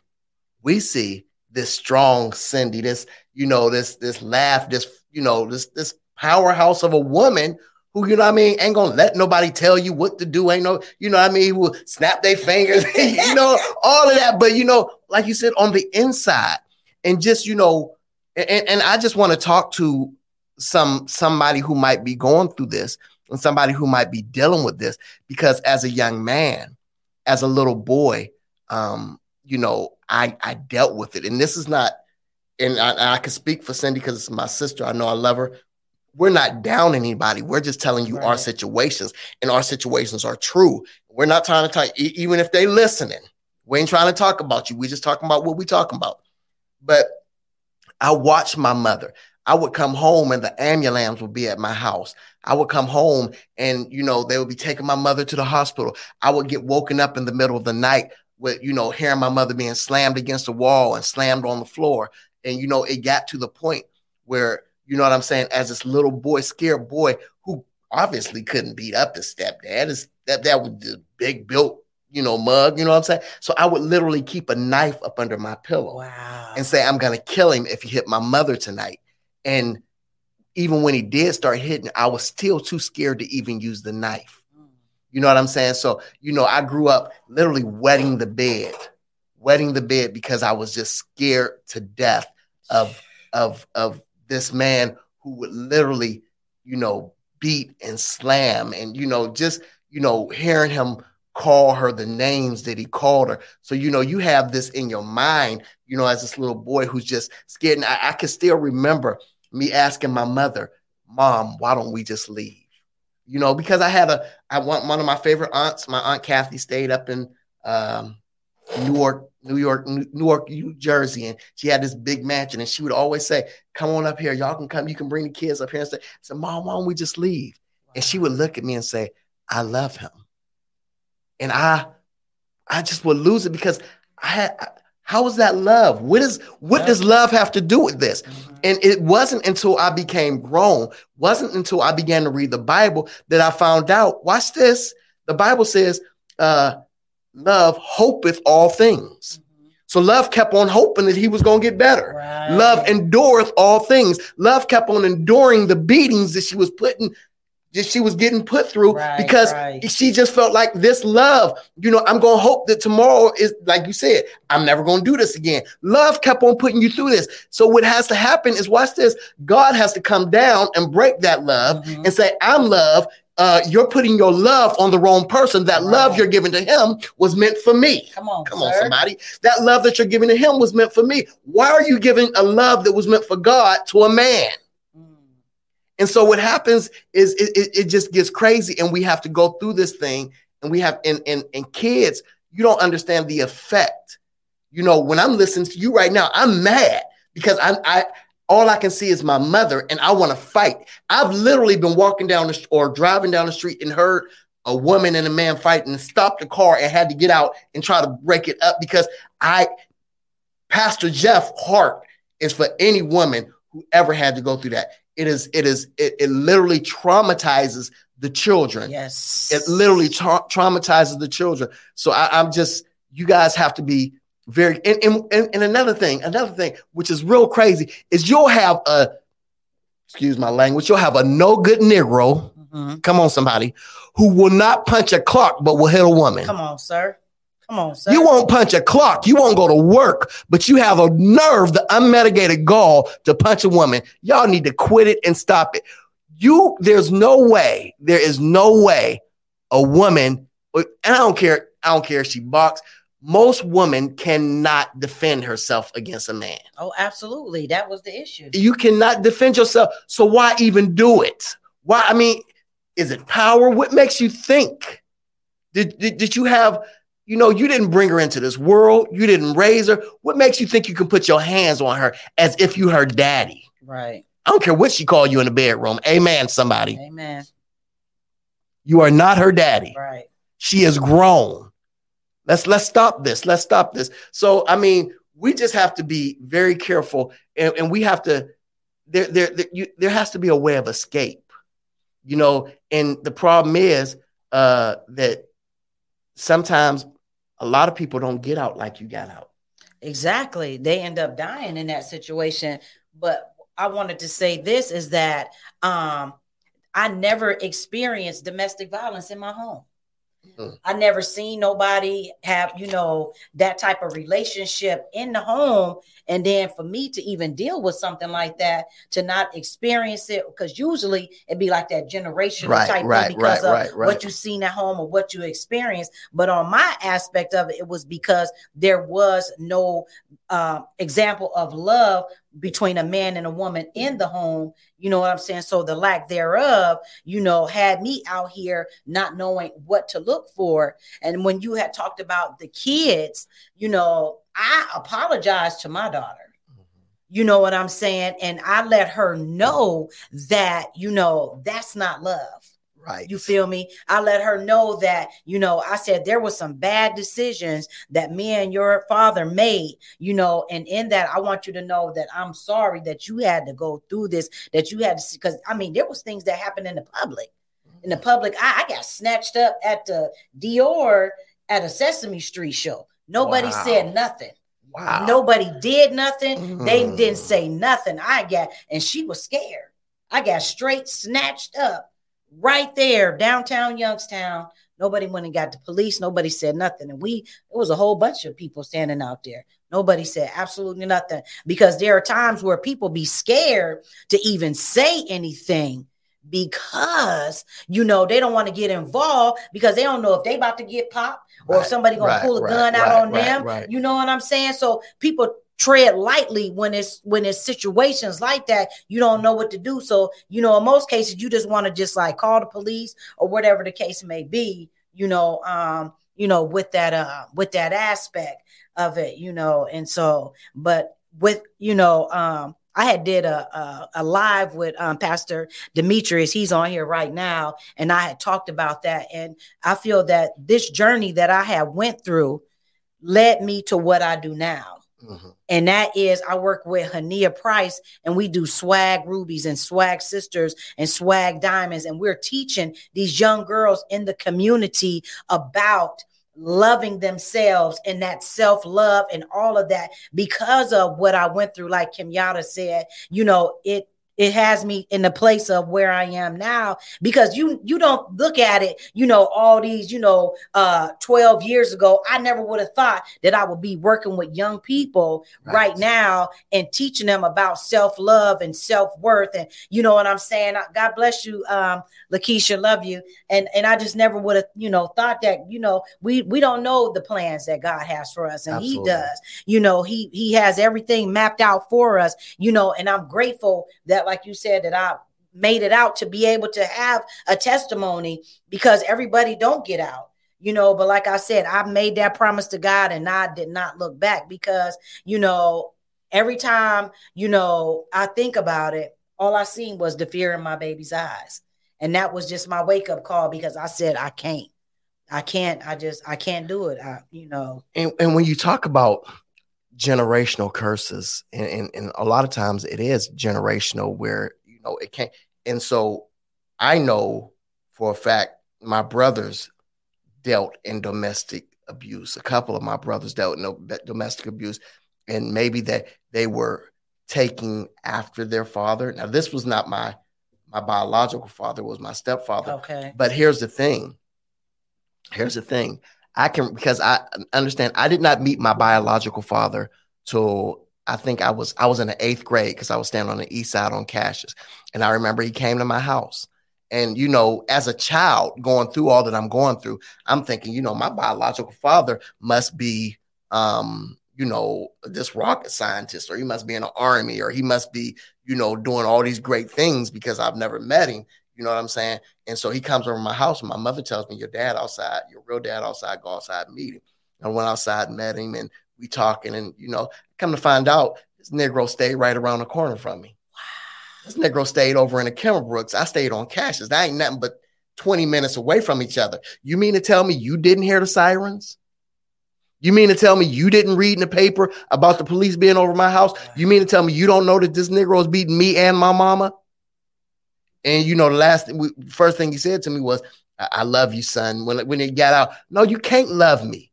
we see this strong Cindy, this you know this this laugh, this you know this this powerhouse of a woman who you know I mean ain't gonna let nobody tell you what to do. Ain't no you know I mean will snap their fingers, (laughs) you know all of that. But you know, like you said, on the inside, and just you know, and, and I just want to talk to some somebody who might be going through this and somebody who might be dealing with this because as a young man as a little boy um you know i i dealt with it. And this is not and i, I can speak for cindy because it's my sister. I know i love her. We're not down anybody. We're just telling you right. our situations and our situations are true. We're not trying to talk even if they listening. We ain't trying to talk about you. We're just talking about what we talking about. But i watched my mother. I would come home and the ambulance would be at my house. I would come home and, you know, they would be taking my mother to the hospital. I would get woken up in the middle of the night with, you know, hearing my mother being slammed against the wall and slammed on the floor. And, you know, it got to the point where, you know what I'm saying, as this little boy, scared boy who obviously couldn't beat up his stepdad, his stepdad was the big built you know, mug, you know what I'm saying? So I would literally keep a knife up under my pillow wow. and say, I'm going to kill him if he hit my mother tonight. And even when he did start hitting, I was still too scared to even use the knife. You know what I'm saying? So, you know, I grew up literally wetting the bed, wetting the bed because I was just scared to death of of of this man who would literally, you know, beat and slam and you know, just, you know, hearing him call her the names that he called her. So, you know, you have this in your mind, you know, as this little boy who's just scared. And I, I can still remember me asking my mother, Mom, why don't we just leave? You know, because I had a, I want one of my favorite aunts, my aunt Kathy stayed up in um, Newark, New York, Newark, New Jersey, and she had this big mansion. And she would always say, "Come on up here, y'all can come. You can bring the kids up here." And say, said, "Mom, why don't we just leave?" And she would look at me and say, "I love him," and I, I just would lose it because I had. How is that love? What is what does love have to do with this? And it wasn't until I became grown, wasn't until I began to read the Bible that I found out. Watch this. The Bible says, uh, love hopeth all things. So love kept on hoping that he was going to get better. Right. Love endureth all things. Love kept on enduring the beatings that she was putting she was getting put through right, because right. she just felt like this love, you know, I'm going to hope that tomorrow is like you said, I'm never going to do this again. Love kept on putting you through this. So what has to happen is watch this. God has to come down and break that love mm-hmm. and say, I'm love uh, you're putting your love on the wrong person. That right. love you're giving to him was meant for me.
Come on,
come sir. on, somebody. That love that you're giving to him was meant for me. Why are you giving a love that was meant for God to a man? And so what happens is it, it, it, just gets crazy, and we have to go through this thing. And we have and, and and kids, you don't understand the effect. You know, when I'm listening to you right now, I'm mad because I'm I all I can see is my mother and I want to fight. I've literally been walking down the or driving down the street and heard a woman and a man fighting and stopped the car and had to get out and try to break it up because I Pastor Jeff Hart is for any woman who ever had to go through that. It is it is it, it literally traumatizes the children.
Yes.
It literally tra- traumatizes the children. So I, I'm just you guys have to be very and, and, and another thing, another thing, which is real crazy, is you'll have a excuse my language, you'll have a no good Negro. Mm-hmm. Come on, somebody who will not punch a clock but will hit a woman.
Come on, sir. Come on, sir.
You won't punch a clock. You won't go to work, but you have a nerve, the unmitigated gall to punch a woman. Y'all need to quit it and stop it. You, there's no way, there is no way a woman, and I don't care, I don't care if she box, most women cannot defend herself against a man.
Oh, absolutely. That was the issue.
You cannot defend yourself. So why even do it? Why? I mean, is it power? What makes you think? Did, did, did you have, you know, you didn't bring her into this world. You didn't raise her. What makes you think you can put your hands on her as if you her daddy?
Right.
I don't care what she called you in the bedroom. Amen, somebody.
Amen.
You are not her daddy.
Right.
She is grown. Let's let's stop this. Let's stop this. So I mean, we just have to be very careful, and, and we have to. There, there, there, you, there has to be a way of escape, you know. And the problem is uh, that sometimes a lot of people don't get out like you got out.
Exactly, they end up dying in that situation. But I wanted to say this is that um, I never experienced domestic violence in my home. Mm. I never seen nobody have, you know, that type of relationship in the home. And then for me to even deal with something like that, to not experience it, because usually it'd be like that generational right, type
right,
thing because
right,
of what you've seen at home or what you experienced. But on my aspect of it, it was because there was no uh, example of love between a man and a woman in the home. You know what I'm saying? So the lack thereof, you know, had me out here not knowing what to look for. And when you had talked about the kids, you know, I apologized to my daughter. Mm-hmm. You know what I'm saying? And I let her know that, you know, that's not love
Right.
You feel me? I let her know that, you know, I said there was some bad decisions that me and your father made, you know, and in that I want you to know that I'm sorry that you had to go through this, that you had to because I mean there was things that happened in the public. In the public, I, I got snatched up at the DeYor at a Sesame Street show. Nobody wow. said nothing.
Wow.
Nobody did nothing. Mm. They didn't say nothing. I got, and she was scared. I got straight snatched up right there, downtown Youngstown. Nobody went and got the police. Nobody said nothing. And we, it was a whole bunch of people standing out there. Nobody said absolutely nothing because there are times where people be scared to even say anything because you know they don't want to get involved because they don't know if they about to get popped or right, if somebody gonna right, pull a right, gun out on them. You know what I'm saying? So people tread lightly when it's when it's situations like that you don't know what to do so you know in most cases you just want to just like call the police or whatever the case may be you know um you know, with that uh with that aspect of it, you know, and so but with you know um I had did a a, a live with um, Pastor Demetrius. He's on here right now, and I had talked about that. And I feel that this journey that I have went through led me to what I do now. Mm-hmm. And that is, I work with Hania Price, and we do swag rubies and swag sisters and swag diamonds. And we're teaching these young girls in the community about loving themselves and that self love and all of that because of what I went through. Like Kim Yada said, you know, it it has me in the place of where I am now because you you don't look at it, you know, all these, you know, uh 12 years ago, I never would have thought that I would be working with young people right, right now and teaching them about self-love and self-worth and you know what I'm saying? God bless you um Lakeisha, love you. And and I just never would have, you know, thought that, you know, we we don't know the plans that God has for us and Absolutely. he does. You know, he he has everything mapped out for us, you know, and I'm grateful that like you said, that I made it out to be able to have a testimony because everybody don't get out you know. But like i said i made that promise to god and i did not look back because you know every time you know i think about it all i seen was the fear in my baby's eyes. And that was just my wake up call because i said i can't. I can't. I just i can't do it. I, you know.
And, and when you talk about generational curses. And, and, and a lot of times it is generational where you know it can't and so i know for a fact my brothers dealt in domestic abuse. A couple of my brothers dealt in domestic abuse and maybe that they were taking after their father. Now this was not my my biological father was my stepfather.
Okay.
But here's the thing. Here's the thing I can because I understand I did not meet my biological father till I think I was I was in the eighth grade because I was standing on the east side on Cassius, and I remember he came to my house. And you know, as a child going through all that I'm going through, I'm thinking, you know, my biological father must be, um, you know, this rocket scientist, or he must be in the army, or he must be, you know, doing all these great things because I've never met him. You know what I'm saying? And so he comes over my house, and my mother tells me, "Your dad outside, your real dad outside. Go outside and meet him." I went outside and met him, and we talking, and you know, come to find out, this Negro stayed right around the corner from me. Wow. This Negro stayed over in the Kimmel Brooks. I stayed on Cassius. That ain't nothing but 20 minutes away from each other. You mean to tell me you didn't hear the sirens? You mean to tell me you didn't read in the paper about the police being over my house? You mean to tell me you don't know that this Negro is beating me and my mama? And you know, the last thing, first thing he said to me was, I, I love you, son. When, when he got out, no, you can't love me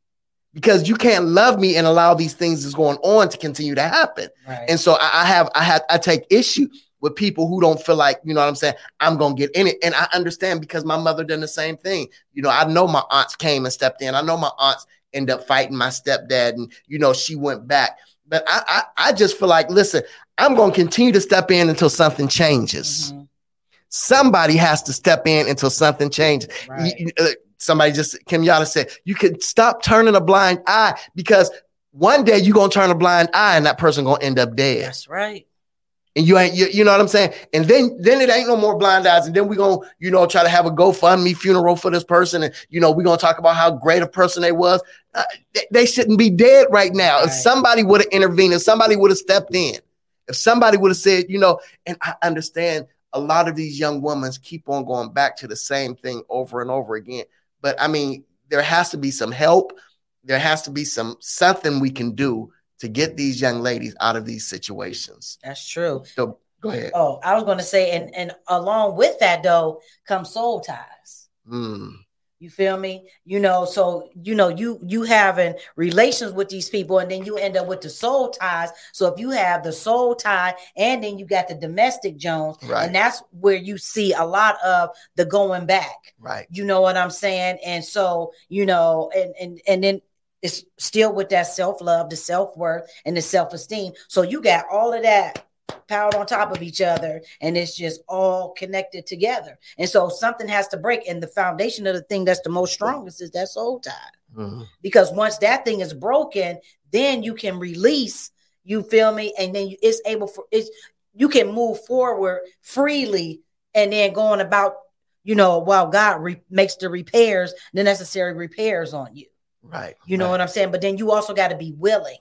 because you can't love me and allow these things that's going on to continue to happen. Right. And so I, I have, I have, I take issue with people who don't feel like, you know what I'm saying, I'm gonna get in it. And I understand because my mother done the same thing. You know, I know my aunts came and stepped in. I know my aunts end up fighting my stepdad, and you know, she went back. But I I, I just feel like, listen, I'm gonna continue to step in until something changes. Mm-hmm somebody has to step in until something changes. Right. Uh, somebody just Kim Yada said you could stop turning a blind eye because one day you're gonna turn a blind eye and that person gonna end up dead.
That's right.
And you ain't you, you know what I'm saying? And then then it ain't no more blind eyes. And then we're gonna, you know, try to have a GoFundMe funeral for this person. And you know, we're gonna talk about how great a person they was. Uh, they, they, shouldn't be dead right now. Right. If somebody would have intervened, if somebody would have stepped in, if somebody would have said, you know, and I understand a lot of these young women keep on going back to the same thing over and over again. But I mean, there has to be some help. There has to be some something we can do to get these young ladies out of these situations.
That's true.
So go ahead.
Oh, I was going to say, and and along with that though, come soul ties. Mm. You feel me? You know, so you know, you you having relations with these people, and then you end up with the soul ties. So if you have the soul tie, and then you got the domestic Jones, right. and that's where you see a lot of the going back.
Right.
You know what I'm saying? And so, you know, and and and then it's still with that self-love, the self-worth, and the self-esteem. So you got all of that piled on top of each other and it's just all connected together. And so something has to break. And the foundation of the thing that's the most strongest is that soul tie. Mm-hmm. Because once that thing is broken, then you can release, you feel me? And then it's able for it's you can move forward freely and then going about, you know, while God re- makes the repairs, the necessary repairs on you.
Right.
You know
right.
what I'm saying? But then you also got to be willing.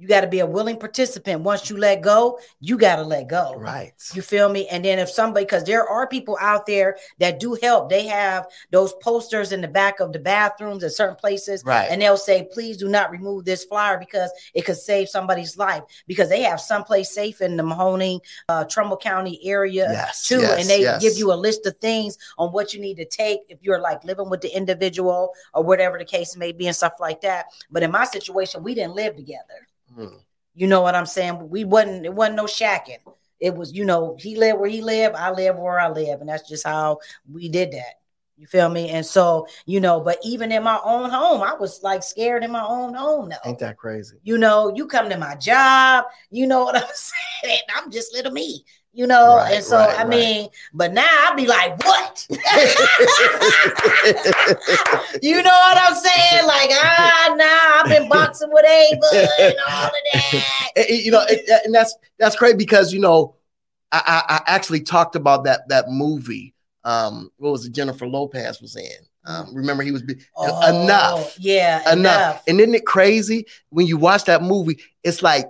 You got to be a willing participant. Once you let go, you got to let go.
Right.
You feel me? And then if somebody, because there are people out there that do help, they have those posters in the back of the bathrooms at certain places,
Right.
and they'll say, "Please do not remove this flyer because it could save somebody's life." Because they have someplace safe in the Mahoning, uh, Trumbull County area
Yes,
too,
yes,
and they
yes.
give you a list of things on what you need to take if you're like living with the individual or whatever the case may be and stuff like that. But in my situation, we didn't live together. You know what I'm saying? We wasn't it wasn't no shacking. It was, you know, he lived where he lived, I live where I live, and that's just how we did that. You feel me? And so, you know, but even in my own home, I was like scared in my own home now.
Ain't that crazy?
You know, you come to my job, you know what I'm (laughs) saying? I'm just little me, you know.
Right,
and so
right,
I
right.
mean, but now I'd be like, what? (laughs) you know what I'm saying? Like, ah, nah, I've been boxing with Ava and all of that. (laughs)
It- you know, it- and that's that's great because you know, I, I, I actually talked about that that movie. Um, what was it? Jennifer Lopez was in. Um, remember, he was be-
Oh,
enough,
Yeah,
enough.
enough.
And isn't it crazy when you watch that movie? It's like,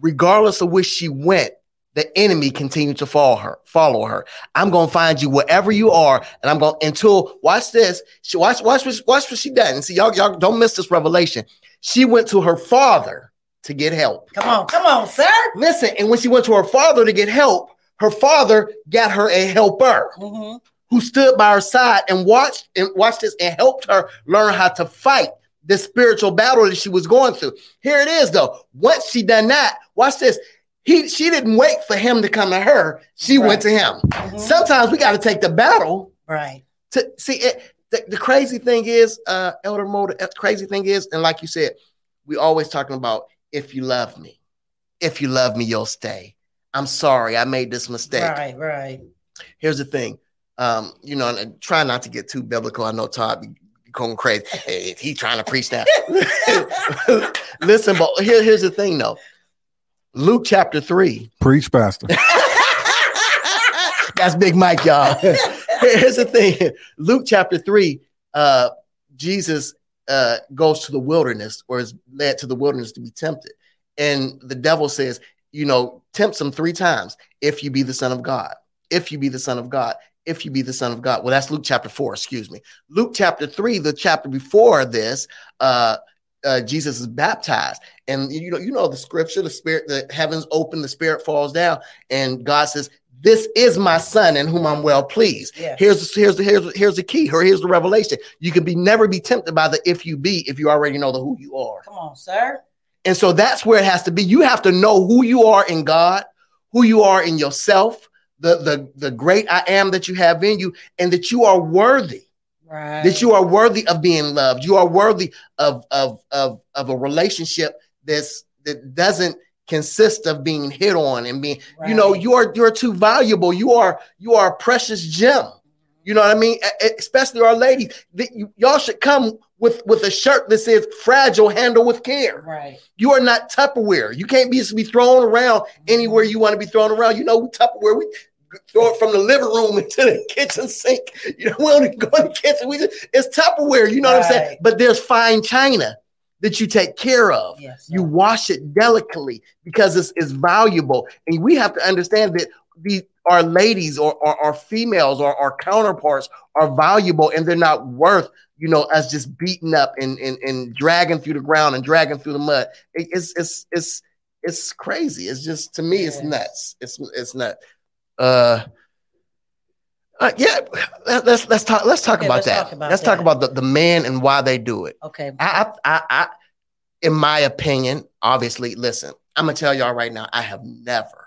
regardless of where she went, the enemy continued to follow her. Follow her. I'm gonna find you wherever you are, and I'm going to until watch this. She watch watch what watch what she done. And see, y'all y'all don't miss this revelation. She went to her father to get help.
Come on, come on, sir.
Listen, and when she went to her father to get help, her father got her a helper
Mhm.
who stood by her side and watched and watched this and helped her learn how to fight this spiritual battle that she was going through. Here it is, though. Once she done that, watch this. He she didn't wait for him to come to her. She
Right.
went to him.
Mhm.
Sometimes we got to take the battle
Right.
to see it. The, the crazy thing is, uh, Elder the crazy thing is, and like you said, we always talking about if you love me, if you love me, you'll stay. I'm sorry, I made this mistake.
Right, right.
Here's the thing, um, you know, and, try not to get too biblical. I know Todd be going crazy. Hey, he trying to preach that. (laughs) (laughs) Listen, but here, here's the thing, though. Luke chapter three.
Preach, Pastor. (laughs)
That's Big Mike, y'all. (laughs) Here's the thing. Luke chapter 3, uh, Jesus uh, goes to the wilderness or is led to the wilderness to be tempted. And the devil says, you know, tempts him three times. If you be the son of God, if you be the son of God, if you be the son of God. Well, that's Luke chapter 4, excuse me. Luke chapter 3, the chapter before this, uh, uh, Jesus is baptized, and you know, you know the scripture: the spirit, the heavens open, the spirit falls down, and God says, "This is my son, in whom I'm well pleased."
Yeah.
Here's here's the here's here's the key. Or here's the revelation. You can be never be tempted by the if you be if you already know the who you are.
Come on, sir.
And so that's where it has to be. You have to know who you are in God, who you are in yourself, the the the great I am that you have in you, and that you are worthy.
Right.
That you are worthy of being loved. You are worthy of of of of a relationship that's that doesn't consist of being hit on and being you know you are you're too valuable you are you are a precious gem you know what i mean especially our ladies that y'all should come with with a shirt that says fragile handle with care
Right.
you are not Tupperware. You can't be be thrown around mm-hmm. anywhere you want to be thrown around. You know, Tupperware, we throw it from the living room (laughs) into the kitchen sink. You know, we don't go in the kitchen. We just, it's Tupperware. You know what I'm saying? But there's fine china that you take care of.
Yes.
You wash it delicately because it's, it's valuable. And we have to understand that these our ladies or, our females or our counterparts are valuable and they're not worth, you know, us just beating up and, and, and dragging through the ground and dragging through the mud. It- it's it's it's it's crazy. It's just to me, it's nuts. It's it's nuts. Uh uh, yeah, let- let's let's talk. Let's talk
Okay,
about
let's
that.
talk about
let's talk about the, the man and why they do it.
Okay.
I, I, I, in my opinion, obviously, listen, I'm gonna tell y'all right now, I have never,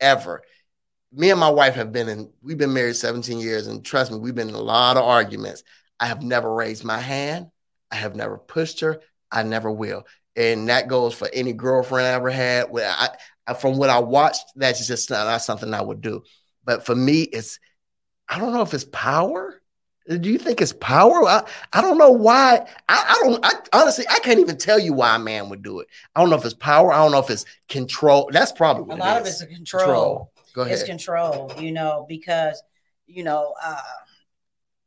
ever. Me and my wife have been in. We've been married 17 years, and trust me, we've been in a lot of arguments. I have never raised my hand. I have never pushed her. I never will, and that goes for any girlfriend I ever had. I from what I watched, that's just not, not something I would do. But for me, it's I don't know if it's power. Do you think it's power? I, I don't know why. I, I don't. I honestly, I can't even tell you why a man would do it. I don't know if it's power. I don't know if it's control. That's probably
A lot of it's a control.
Go ahead.
It's control, you know, because you know, uh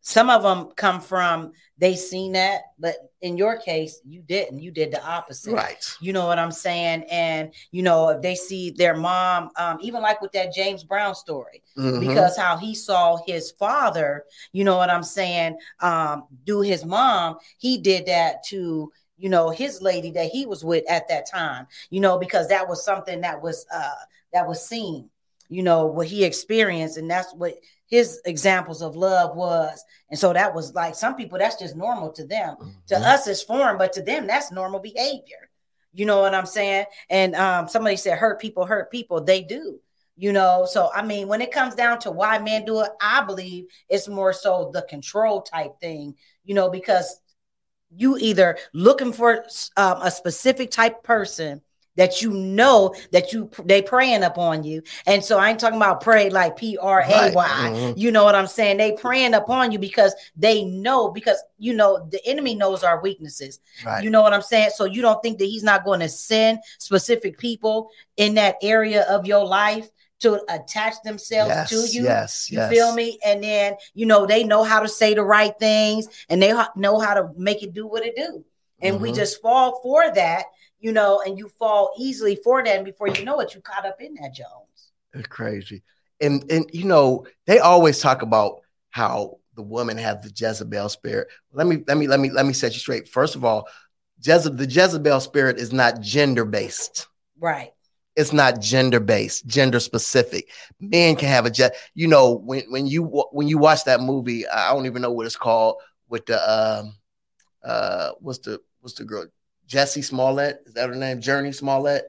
some of them come from they seen that, but in your case, you didn't. You did the opposite.
Right.
You know what I'm saying? And you know, if they see their mom, um, even like with that James Brown story,
Mhm.
because how he saw his father, you know what I'm saying, um, do his mom, he did that to you know his lady that he was with at that time, you know, because that was something that was uh that was seen, you know, what he experienced, and that's what his examples of love was. And so that was like some people that's just normal to them. To
Mhm.
us it's foreign, but to them that's normal behavior. You know what I'm saying? And um somebody said hurt people hurt people, they do. You know, so I mean, when it comes down to why men do it, I believe it's more so the control type thing, you know, because you either looking for um, a specific type person that you know that you they praying upon you and so i ain't talking about pray like p-r-a-y
Right. Mhm.
you know what i'm saying they praying upon you because they know because you know the enemy knows our weaknesses
Right.
you know what i'm saying so you don't think that he's not going to send specific people in that area of your life to attach themselves
yes,
to you
Yes.
you
yes.
feel me? And then you know they know how to say the right things, and they know how to make it do what it do. And we
Mhm.
just fall for that, you know, and you fall easily for that, and before you know it, you caught up in that Jones.
It's crazy. And and you know, they always talk about how the woman have the Jezebel spirit. Let me let me let me let me set you straight. First of all, Jeze- the Jezebel spirit is not gender based.
Right.
It's not gender based, gender specific. Men can have a Je- you know when when you when you watch that movie, I don't even know what it's called with the um uh what's the what's the girl? Jessie Smollett? Is that her name? Jurnee Smollett?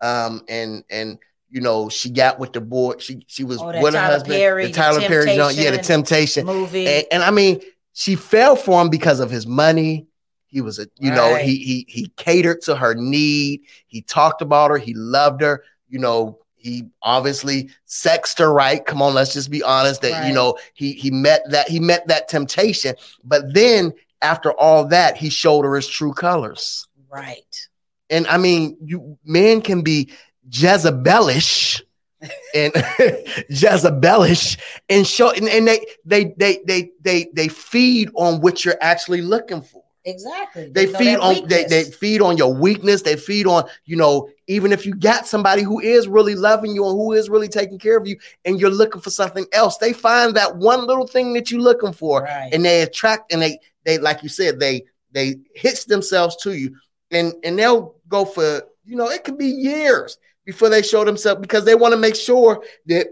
Um and and you know she got with the boy. She she was
Oh,
with her
Tyler
husband
Perry,
the
the
Tyler Perry joint. Yeah the
Temptation Movie.
and, and I mean she fell for him because of his money. He was a you know he he he catered to her need. He talked about her. He loved her. You know he obviously sexed her right? Come on let's just be honest that you know he he met that he met that temptation. But then after all that he showed her his true colors
right.
and I mean, you men can be Jezebelish and (laughs) Jezebelish and show and, and they, they they they they they feed on what you're actually looking for.
Exactly.
They
know
feed on they, they feed on your weakness. They feed on, you know, even if you got somebody who is really loving you and who is really taking care of you, and you're looking for something else, they find that one little thing that you're looking for
right.
and they attract and they they like you said they they hitch themselves to you. And and they'll go for you know it could be years before they show themselves because they want to make sure that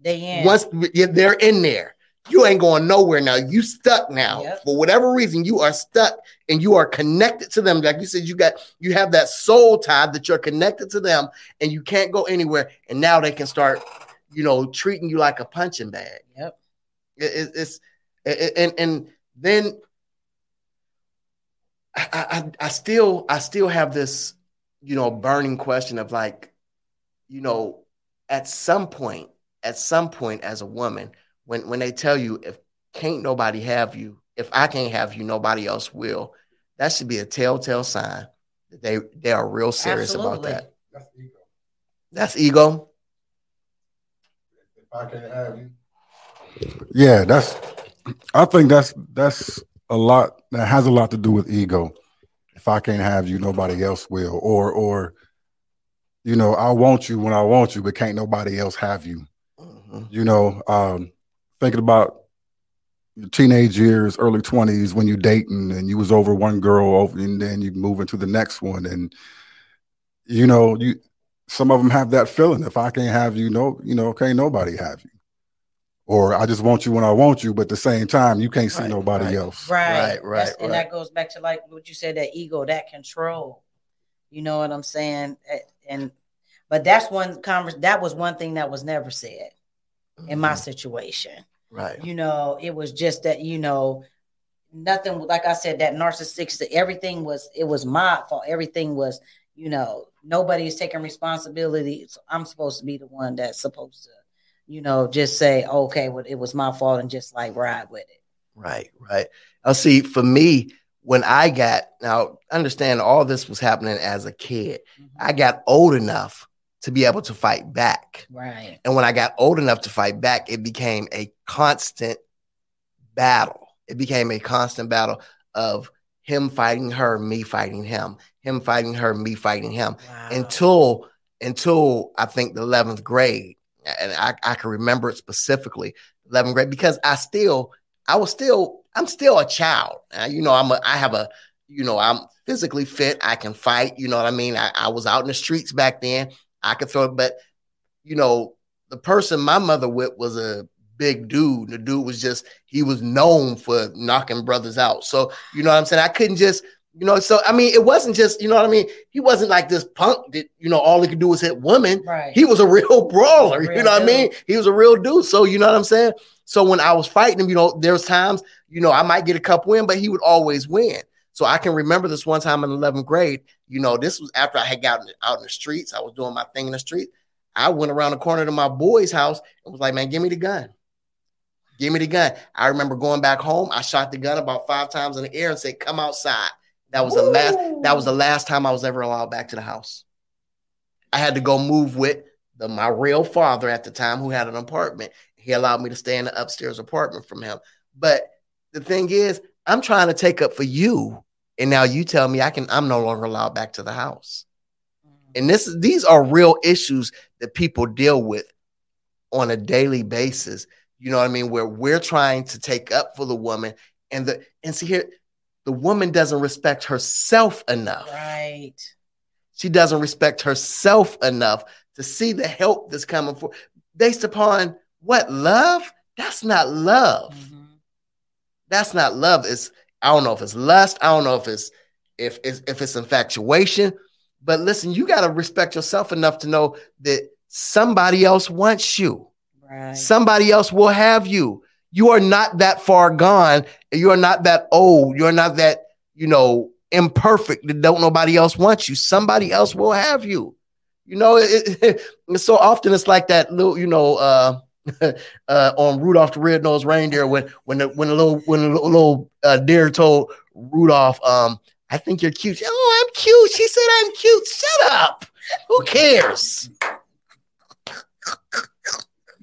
they in.
once yeah, they're in there. You ain't going nowhere now. You stuck now.
Yep.
for whatever reason you are stuck and you are connected to them. Like you said you got you have that soul tie that you're connected to them and you can't go anywhere. And now they can start you know treating you like a punching bag.
Yep.
it, it- it's it- and and then I, I I still I still have this you know burning question of like you know at some point at some point as a woman when when they tell you if can't nobody have you if I can't have you nobody else will that should be a telltale sign that they they are real serious about that
That's ego.
that's ego
If I can't have you. Yeah, that's. I think that's that's a lot. That has a lot to do with ego. If I can't have you, nobody else will. Or or, you know, I want you when I want you, but can't nobody else have you.
Mhm.
You know, um, thinking about your teenage years, early twenties, when you dating and you was over one girl, over and then you move into the next one, and you know, you some of them have that feeling. If I can't have you, no, you know, can't nobody have you. Or I just want you when I want you, but at the same time, you can't see
Right,
nobody
right.
else.
Right,
Right, right,
And that goes back to like what you said, that ego, that control. You know what I'm saying? And but that's one converse. That was one thing that was never said in my
Mhm.
situation.
right
You know, it was just that you know nothing. Like I said, that narcissistic. Everything was. It was my fault. Everything was. You know, nobody is taking responsibility. So I'm supposed to be the one that's supposed to. You know, just say, okay, well, it was my fault, and just like ride with it.
Right, right. I'll see for me when I got now understand all this was happening as a kid. Mm-hmm. I got old enough to be able to fight back.
Right.
And when I got old enough to fight back, it became a constant battle. it became a constant battle of him fighting her, me fighting him, him fighting her, me fighting him,
Wow.
until until I think the eleventh grade, and I, I can remember it specifically, eleventh grade, because I still, I was still, I'm still a child. Uh, you know, I'm a, I have a, you know, I'm physically fit. I can fight. You know what I mean? I, I was out in the streets back then. I could throw it, but you know, the person my mother with was a big dude. The dude was just he was known for knocking brothers out. So you know what I'm saying? I couldn't just you know. So I mean, it wasn't just you know what I mean. He wasn't like this punk that you know all he could do was hit women.
right.
He was a real (laughs) brawler.
Real
you know what I mean? He was a real dude. So you know what I'm saying? So when I was fighting him, you know, there's times you know I might get a cup win, but he would always win. So I can remember this one time in 11th grade. You know, this was after I had gotten out in the streets. I was doing my thing in the street. I went around the corner to my boy's house and was like, "Man, give me the gun." Give me the gun. I remember going back home. I shot the gun about five times in the air and said, "Come outside." That was the last. That was the last time I was ever allowed back to the house. I had to go move with the my real father at the time, who had an apartment. He allowed me to stay in the upstairs apartment from him. But the thing is, I'm trying to take up for you, and now you tell me I can. I'm no longer allowed back to the house. Mm. And this these are real issues that people deal with on a daily basis. You know what I mean? Where we're trying to take up for the woman, and the and see here, the woman doesn't respect herself enough.
Right.
She doesn't respect herself enough to see the help that's coming for based upon what love? That's not love.
Mhm.
That's not love. It's I don't know if it's lust. I don't know if it's if it's if it's infatuation. But listen, you got to respect yourself enough to know that somebody else wants you.
Right.
Somebody else will have you. You are not that far gone. You are not that old. You're not that, you know, imperfect that don't nobody else want you. Somebody else will have you. You know, it, it, (laughs) so often it's like that little, you know, uh, (laughs) uh, on Rudolph the Red-Nosed Reindeer when when the when the little when the little, little uh, deer told Rudolph, um, I think you're cute. Oh, I'm cute. She said I'm cute. Shut up. Who cares?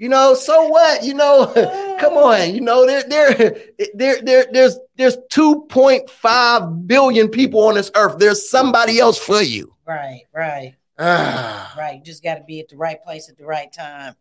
You know, so what? You know, (laughs) come on. You know, there, there, there, there, there's there's 2.5 billion people on this earth. There's somebody else for you.
Right. Right.
Ah,
Right. You just got to be at the right place at the right time.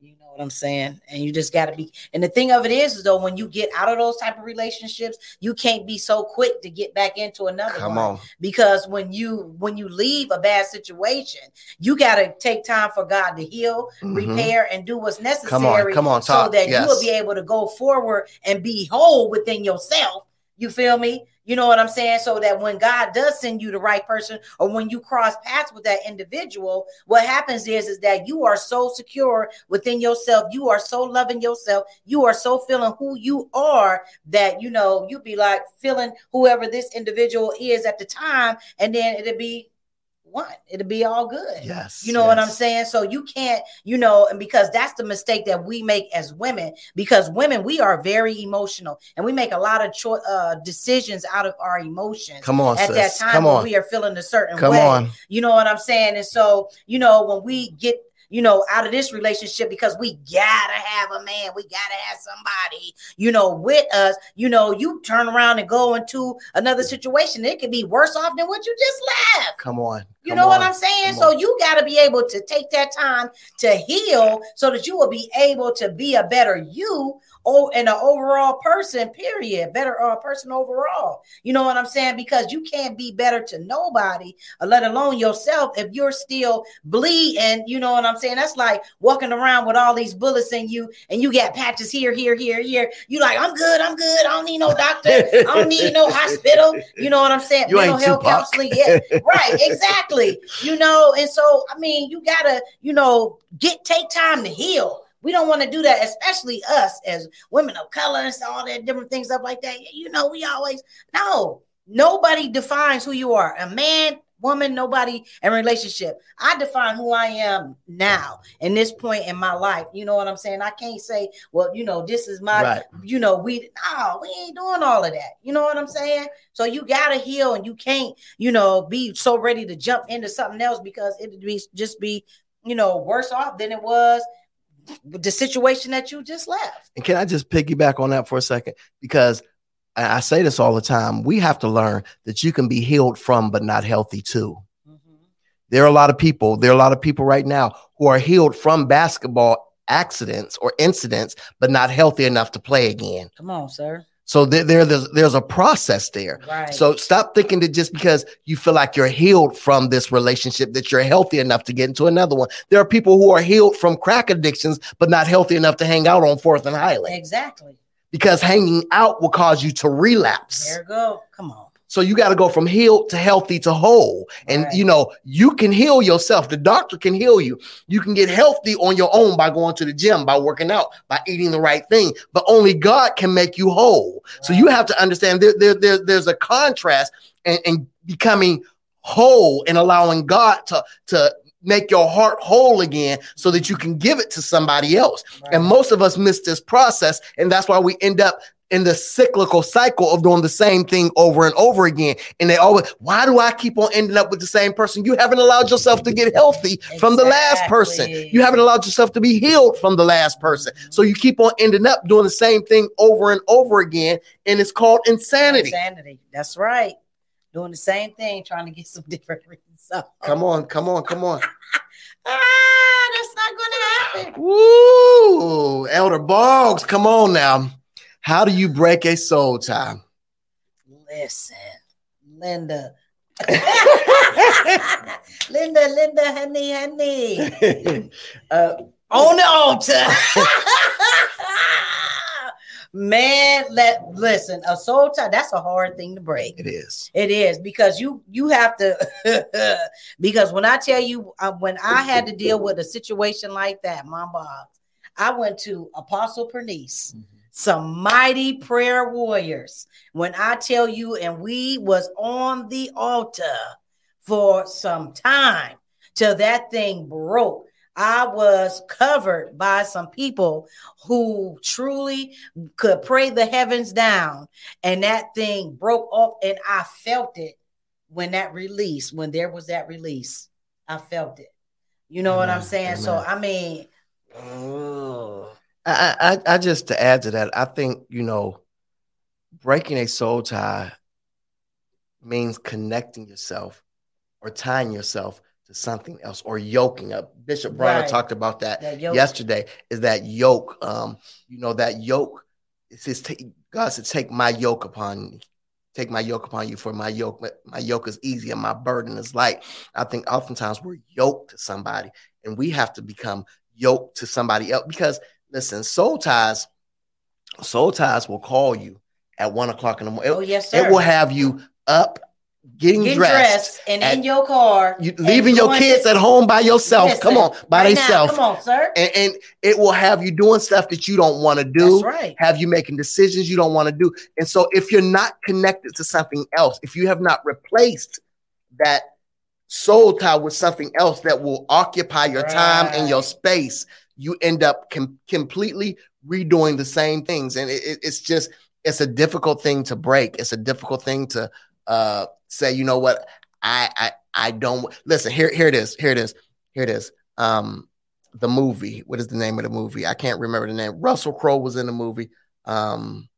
You know what I'm saying? And you just got to be. And the thing of it is, is though, when you get out of those type of relationships, you can't be so quick to get back into another
come
one.
on.
Because when you when you leave a bad situation, you got to take time for God to heal,
Mhm.
repair, and do what's necessary.
Come on, come on,
so that
Yes.
you will be able to go forward and be whole within yourself. You feel me? You know what I'm saying? So that when God does send you the right person, or when you cross paths with that individual, what happens is is that you are so secure within yourself, you are so loving yourself, you are so feeling who you are that you know you'd be like feeling whoever this individual is at the time, and then it'll be one, it'll be all good.
Yes.
You know what I'm saying? So you can't, you know, and because that's the mistake that we make as women, because women, we are very emotional and we make a lot of cho- uh, decisions out of our emotions
Come on,
at that time
Come
when
on.
we are feeling a certain
Come
way.
on.
You know what I'm saying? And so, you know, when we get you know, out of this relationship because we gotta have a man, we gotta have somebody, you know, with us. You know, you turn around and go into another situation, it could be worse off than what you just left.
Come on.
You
Come
know what. I'm saying?
Come
So
on.
you got to be able to take that time to heal so that you will be able to be a better you oh and an overall person, period. Better uh, person overall. You know what I'm saying? Because you can't be better to nobody, uh, let alone yourself, if you're still bleeding. You know what I'm saying? That's like walking around with all these bullets in you and you got patches here, here, here, here. You like, I'm good, I'm good. I don't need no doctor. I don't need no hospital. You know what I'm saying?
You
Mental
ain't
health
Tupac.
counseling. Yeah, right, exactly. You know, and so I mean, you gotta, you know, get take time to heal. We don't want to do that, especially us as women of color and all that different things, stuff like that. You know, we always no, nobody defines who you are. A man, woman, nobody in relationship. I define who I am now in this point in my life. You know what I'm saying? I can't say, well, you know, this is my
Right.
you know, we no, we ain't doing all of that. You know what I'm saying? So you gotta heal, and you can't, you know, be so ready to jump into something else because it'd be just be, you know, worse off than it was the situation that you just left.
And can I just piggyback on that for a second? Because I say this all the time, we have to learn that you can be healed from, but not healthy too.
Mhm.
There are a lot of people, there are a lot of people right now who are healed from basketball accidents or incidents, but not healthy enough to play again.
Come on, sir.
So there, there there's, there's a process there.
Right.
So stop thinking that just because you feel like you're healed from this relationship, that you're healthy enough to get into another one. There are people who are healed from crack addictions, but not healthy enough to hang out on Fourth and Highland
exactly.
because hanging out will cause you to relapse.
There you go. Come on.
So you got to go from healed to healthy to whole. And
Right.
you know, you can heal yourself. The doctor can heal you. You can get healthy on your own by going to the gym, by working out, by eating the right thing. But only God can make you whole. So you have to understand there, there, there- there's a contrast and, and becoming whole and allowing God to, to make your heart whole again so that you can give it to somebody else. And most of us miss this process. And that's why we end up in the cyclical cycle of doing the same thing over and over again. And they always, why do I keep on ending up with the same person? You haven't allowed yourself to get healthy from the last person. You haven't allowed yourself to be healed from the last person. So you keep on ending up doing the same thing over and over again. And it's called insanity.
Insanity. That's right. Doing the same thing, trying to get some different (laughs) results.
Come on, come on, come on. (laughs)
Ah, that's not going to happen.
Woo! Elder Boggs, come on now. How do you break a soul tie?
Listen, Linda. (laughs) Linda, Linda, honey, honey. (laughs)
uh,
On the altar. (laughs) Man, let listen, a soul tie, that's a hard thing to break.
it is.
It is because you you have to because when I tell you uh, when I had to deal with a situation like that, my boss, I went to Apostle Pernice, some mighty prayer warriors. When I tell you, and we was on the altar for some time till that thing broke. I was covered by some people who truly could pray the heavens down, and that thing broke off, and I felt it when that release, when there was that release, I felt it. You know what I'm
Amen.
saying? So I mean,
I, I, I just to add to that, I think you know, breaking a soul tie means connecting yourself or tying yourself to something else or yoking up. Bishop Bronner
Right.
talked about that
that
yesterday. Is that yoke? Um, you know that yoke. It says God said, "Take my yoke upon you." Take my yoke upon you, for my yoke, my yoke is easy and my burden is light. I think oftentimes we're yoked to somebody, and we have to become yoked to somebody else because listen, soul ties, soul ties will call you at one o'clock in the morning.
Oh yes, sir.
It will have you up, getting
Get
dressed,
dressed, and
at-
in your car,
you leaving your kids
to-
at home by yourself.
Listen,
come on, by
right
themselves,
Come on, sir.
and, and it will have you doing stuff that you don't want to do.
That's right.
Have you making decisions you don't want to do? And so, if you're not connected to something else, if you have not replaced that soul tie with something else that will occupy your time and your space, you end up com- completely redoing the same things. And it, it- it's just, it's a difficult thing to break. It's a difficult thing to uh, say, you know what, I, I, I don't listen. Here, here it is. Here it is. Here it is. Um, the movie. What is the name of the movie? I can't remember the name. Russell Crowe was in the movie. Um,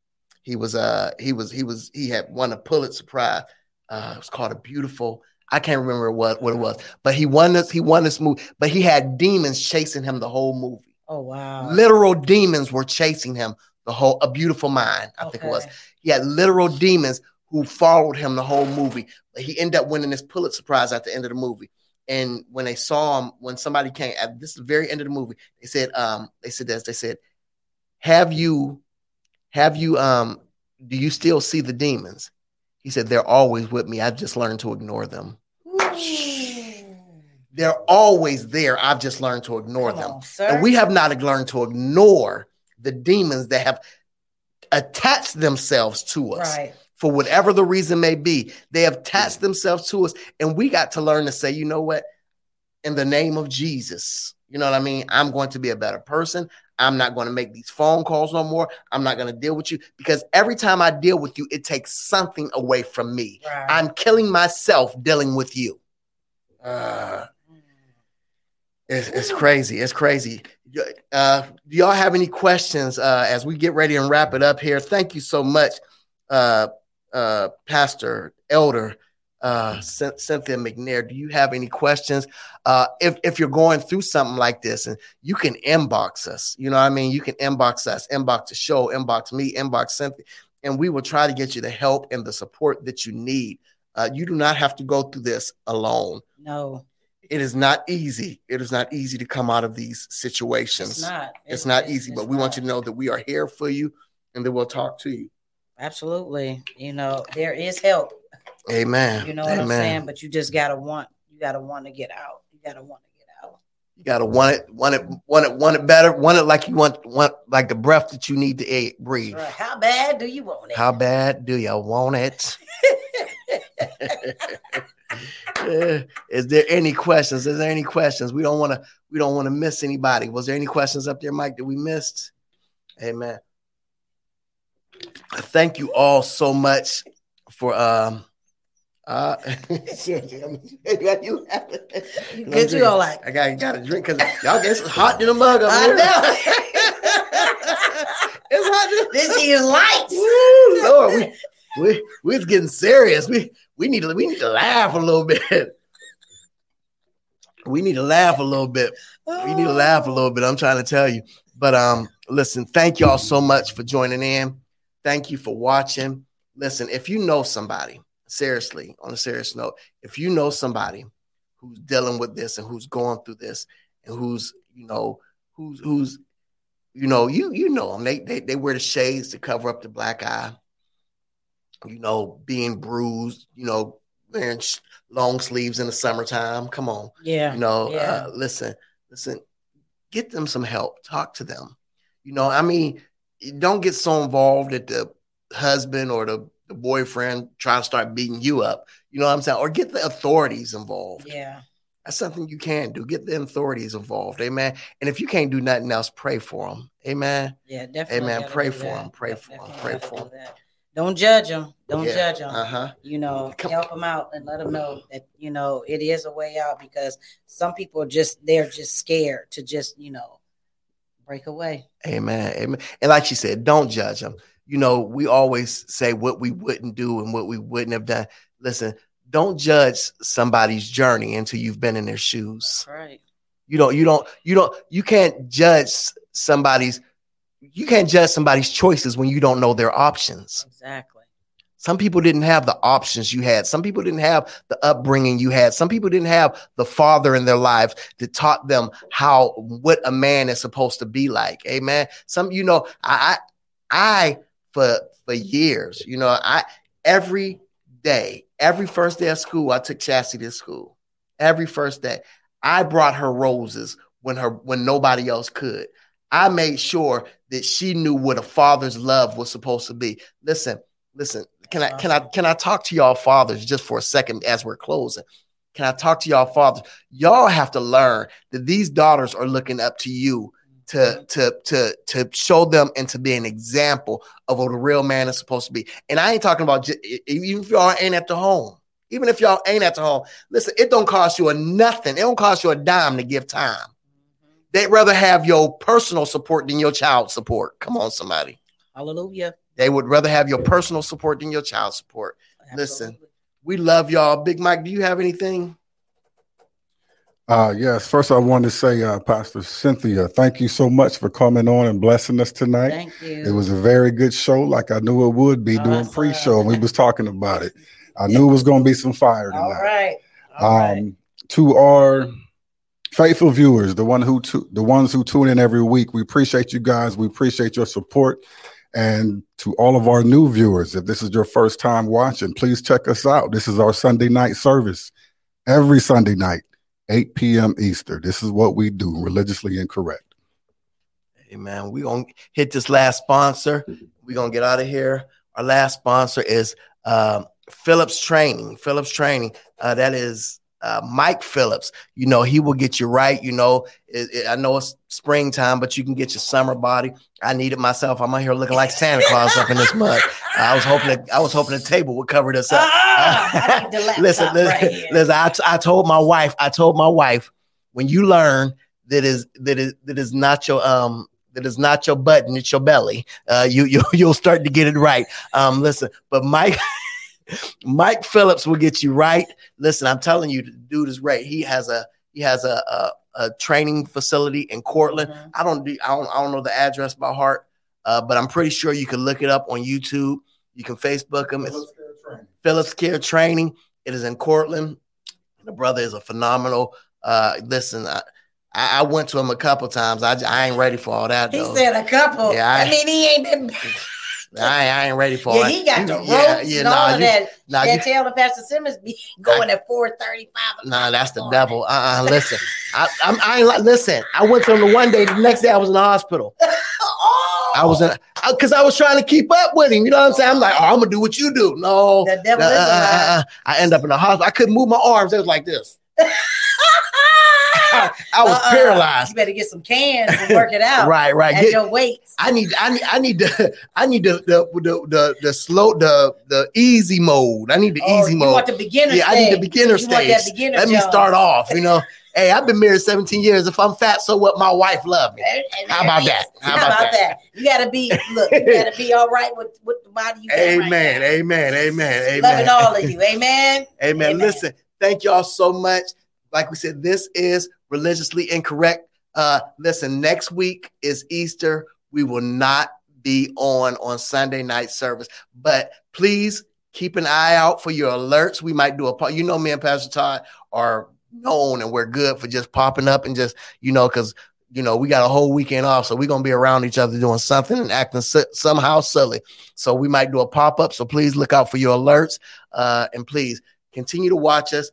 he was uh he was he was he had won a Pulitzer Prize. Uh, it was called a beautiful. I can't remember what what it was, but he won this. He won this movie, but he had demons chasing him the whole movie.
Oh wow.
Literal demons were chasing him the whole. A Beautiful Mind, I think it was. He had literal demons who followed him the whole movie. But He ended up winning this Pulitzer Prize at the end of the movie. And when they saw him, when somebody came at this very end of the movie, they said, um, they said this, they said, Have you, have you, um, do you still see the demons? He said, They're always with me. I've just learned to ignore them. They're always there. I've just learned to ignore
Come
them.
on.
And we have not learned to ignore the demons that have attached themselves to us
right.
for whatever the reason may be. They have attached themselves to us, and we got to learn to say, you know what? In the name of Jesus, you know what I mean? I'm going to be a better person. I'm not going to make these phone calls no more. I'm not going to deal with you because every time I deal with you, it takes something away from me.
Right.
I'm killing myself dealing with you. Uh, it's, it's crazy. It's crazy. Uh, do y'all have any questions uh, as we get ready and wrap it up here? Thank you so much uh, uh, Pastor Elder uh, Cynthia McNair, do you have any questions? Uh, if if you're going through something like this, and you can inbox us, you know what I mean. You can inbox us, inbox the show, inbox me, inbox Cynthia, and we will try to get you the help and the support that you need. Uh, you do not have to go through this alone.
No,
it is not easy. It is not easy to come out of these situations.
It's not.
It's, not easy, but we not. want you to know that we are here for you, and that we'll talk to you.
Absolutely. You know, there is help.
Amen.
You know what Amen. I'm saying? But you just gotta want. You gotta want to get out. You gotta want to get out.
You gotta want it, want it, want it, want it better. Want it like you want, want like the breath that you need to eat, breathe.
Right. How bad do you want it?
How bad do you want it? (laughs) is there any questions? Is there any questions? We don't want to. We don't want to miss anybody. Was there any questions up there, Mike, that we missed? Amen. Thank you all so much for um uh (laughs)
Cause you all like
I got got a drink because y'all get hot in the mug.
I know. (laughs)
it's hot.
This is light.
Woo, Lord, we we we're getting serious. We we need to we need to laugh a little bit. We need to laugh a little bit. We need to laugh a little bit. I'm trying to tell you. But um, listen, thank y'all so much for joining in. Thank you for watching. Listen, if you know somebody, seriously, on a serious note, if you know somebody who's dealing with this and who's going through this and who's, you know, who's who's you know, you you know them. They they they wear the shades to cover up the black eye. You know, being bruised, you know, wearing long sleeves in the summertime. Come on.
Yeah.
You know,
yeah.
Uh, listen, listen, get them some help. Talk to them. You know, I mean, don't get so involved that the husband or the, the boyfriend try to start beating you up. You know what I'm saying? Or get the authorities involved.
Yeah.
That's something you can do. Get the authorities involved. Amen. And if you can't do nothing else, pray for them. Amen.
Yeah, definitely.
Amen. Pray for them. Pray for them. Pray for them.
Don't judge them. Don't yeah. judge them.
Uh-huh.
You know, Come help them out and let them know that you know it is a way out because some people just they're just scared to just you know break away.
Amen. Amen. And like she said, don't judge them. You know, we always say what we wouldn't do and what we wouldn't have done. Listen, don't judge somebody's journey until you've been in their shoes.
right.
You don't, you don't, you don't, you can't judge somebody's, you can't judge somebody's choices when you don't know their options.
Exactly.
Some people didn't have the options you had. Some people didn't have the upbringing you had. Some people didn't have the father in their lives that taught them how what a man is supposed to be like. Amen. Some, you know, I, I, for for years, you know, I every day, every first day of school, I took Chastity to school. Every first day, I brought her roses when her when nobody else could. I made sure that she knew what a father's love was supposed to be. Listen, listen can I can I can I talk to y'all fathers just for a second as we're closing? Can I talk to y'all fathers? Y'all have to learn that these daughters are looking up to you to mm-hmm. to to to show them and to be an example of what a real man is supposed to be. And I ain't talking about just, even if y'all ain't at the home. Even if y'all ain't at the home, listen, it don't cost you a nothing. It don't cost you a dime to give time. They'd rather have your personal support than your child support. Come on, somebody.
Hallelujah.
They would rather have your personal support than your child support. Absolutely. Listen, we love y'all. Big Mike, do you have anything?
Uh, yes. First, I wanted to say, uh, Pastor Cynthia, thank you so much for coming on and blessing us tonight.
Thank you.
It was a very good show, like I knew it would be doing pre-show, and we was talking about it. I (laughs) knew it was going to be some fire tonight.
All right. All um, right.
To our faithful viewers, the one who tu- the ones who tune in every week, we appreciate you guys. We appreciate your support. And to all of our new viewers, if this is your first time watching, please check us out. This is our Sunday night service every Sunday night, 8 p.m. Easter. This is what we do, religiously incorrect.
Amen. We're going to hit this last sponsor. We're to get out of here. Our last sponsor is um, Phillips Training. Phillips Training. Uh, that is uh, Mike Phillips. You know, he will get you right. You know, it, it, I know it's springtime, but you can get your summer body. I need it myself. I'm out here looking like Santa Claus up in this mud. I was hoping that I was hoping the table would cover this up.
Ah, (laughs)
listen, listen,
right
listen. I, I told my wife. I told my wife when you learn that is that is that is not your um that is not your button, it's your belly. Uh, you (laughs) you you'll start to get it right. Um, listen, but Mike. (laughs) Mike Phillips will get you right. Listen, I'm telling you, the dude is right. He has a he has a a, a training facility in Cortland.
Mhm.
I don't do I don't I don't know the address by heart, uh, but I'm pretty sure you can look it up on YouTube. You can Facebook him. It's Phillips Care Training. It is in Cortland. The brother is a phenomenal. Uh, listen, I, I I went to him a couple times. I ain't ready for all that
He
though.
said a couple.
Yeah, I-
I, mean, he ain't been. (laughs)
I, ain't, I ain't ready for
Yeah,
all
he got the (laughs) ropes
yeah, yeah,
and all
nah,
of that.
nah,
that
you-
tail of Pastor Simmons be (laughs) going at four thirty-five.
Nah, that's the devil. Uh, uh (laughs) listen, I, I'm, I ain't like. Listen, I went to him the one day. The next day, I was in the hospital.
Oh,
I was in because I was trying to keep up with him. You know what I'm saying? I'm like, oh, I'm gonna do what you do. No,
The devil
uh, uh,
lie.
uh, uh. I end up in the hospital. I couldn't move my arms. It was like this. (laughs) I, was
Uh-uh.
paralyzed.
You better get some cans and work it out. (laughs)
Right, right.
At
Get-
your weights.
I need, I need, I need the, (laughs) I need the, the, the, the, the slow, the, the easy mode. I need the
Oh,
easy
you
mode.
want the beginner
yeah, I need the beginner
You
stage.
that beginner
Let me start off. You know, hey, I've been married 17 years. If I'm fat, so what? My wife love me. How about that?
it is.
How about that?
You gotta be look, you gotta be all right with, with the body you got right
Amen,
now.
amen, amen, amen.
Loving all of you. Amen.
Amen.
Amen.
Listen, thank y'all so much. Like we said, this is religiously incorrect. Uh, listen, next week is Easter. We will not be on on Sunday night service, but please keep an eye out for your alerts. We might do a, po- you know, me and Pastor Todd are known and we're good for just popping up and just, you know, because you know, we got a whole weekend off, so we're gonna be around each other doing something and acting si- somehow silly. So we might do a pop up. So please look out for your alerts, uh, and please continue to watch us.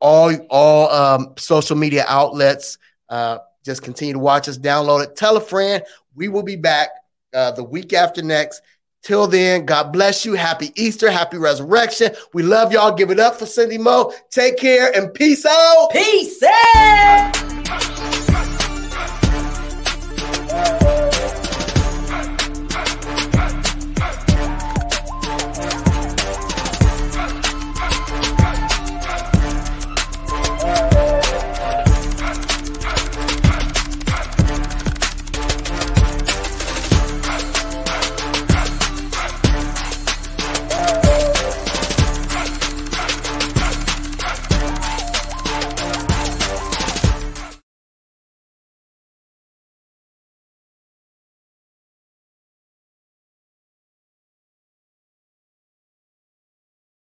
All all um, social media outlets. Uh, just continue to watch us. Download it. Tell a friend. We will be back uh, the week after next. Till then, God bless you. Happy Easter. Happy Resurrection. We love y'all. Give it up for Cindy Mo. Take care and peace out.
Peace out.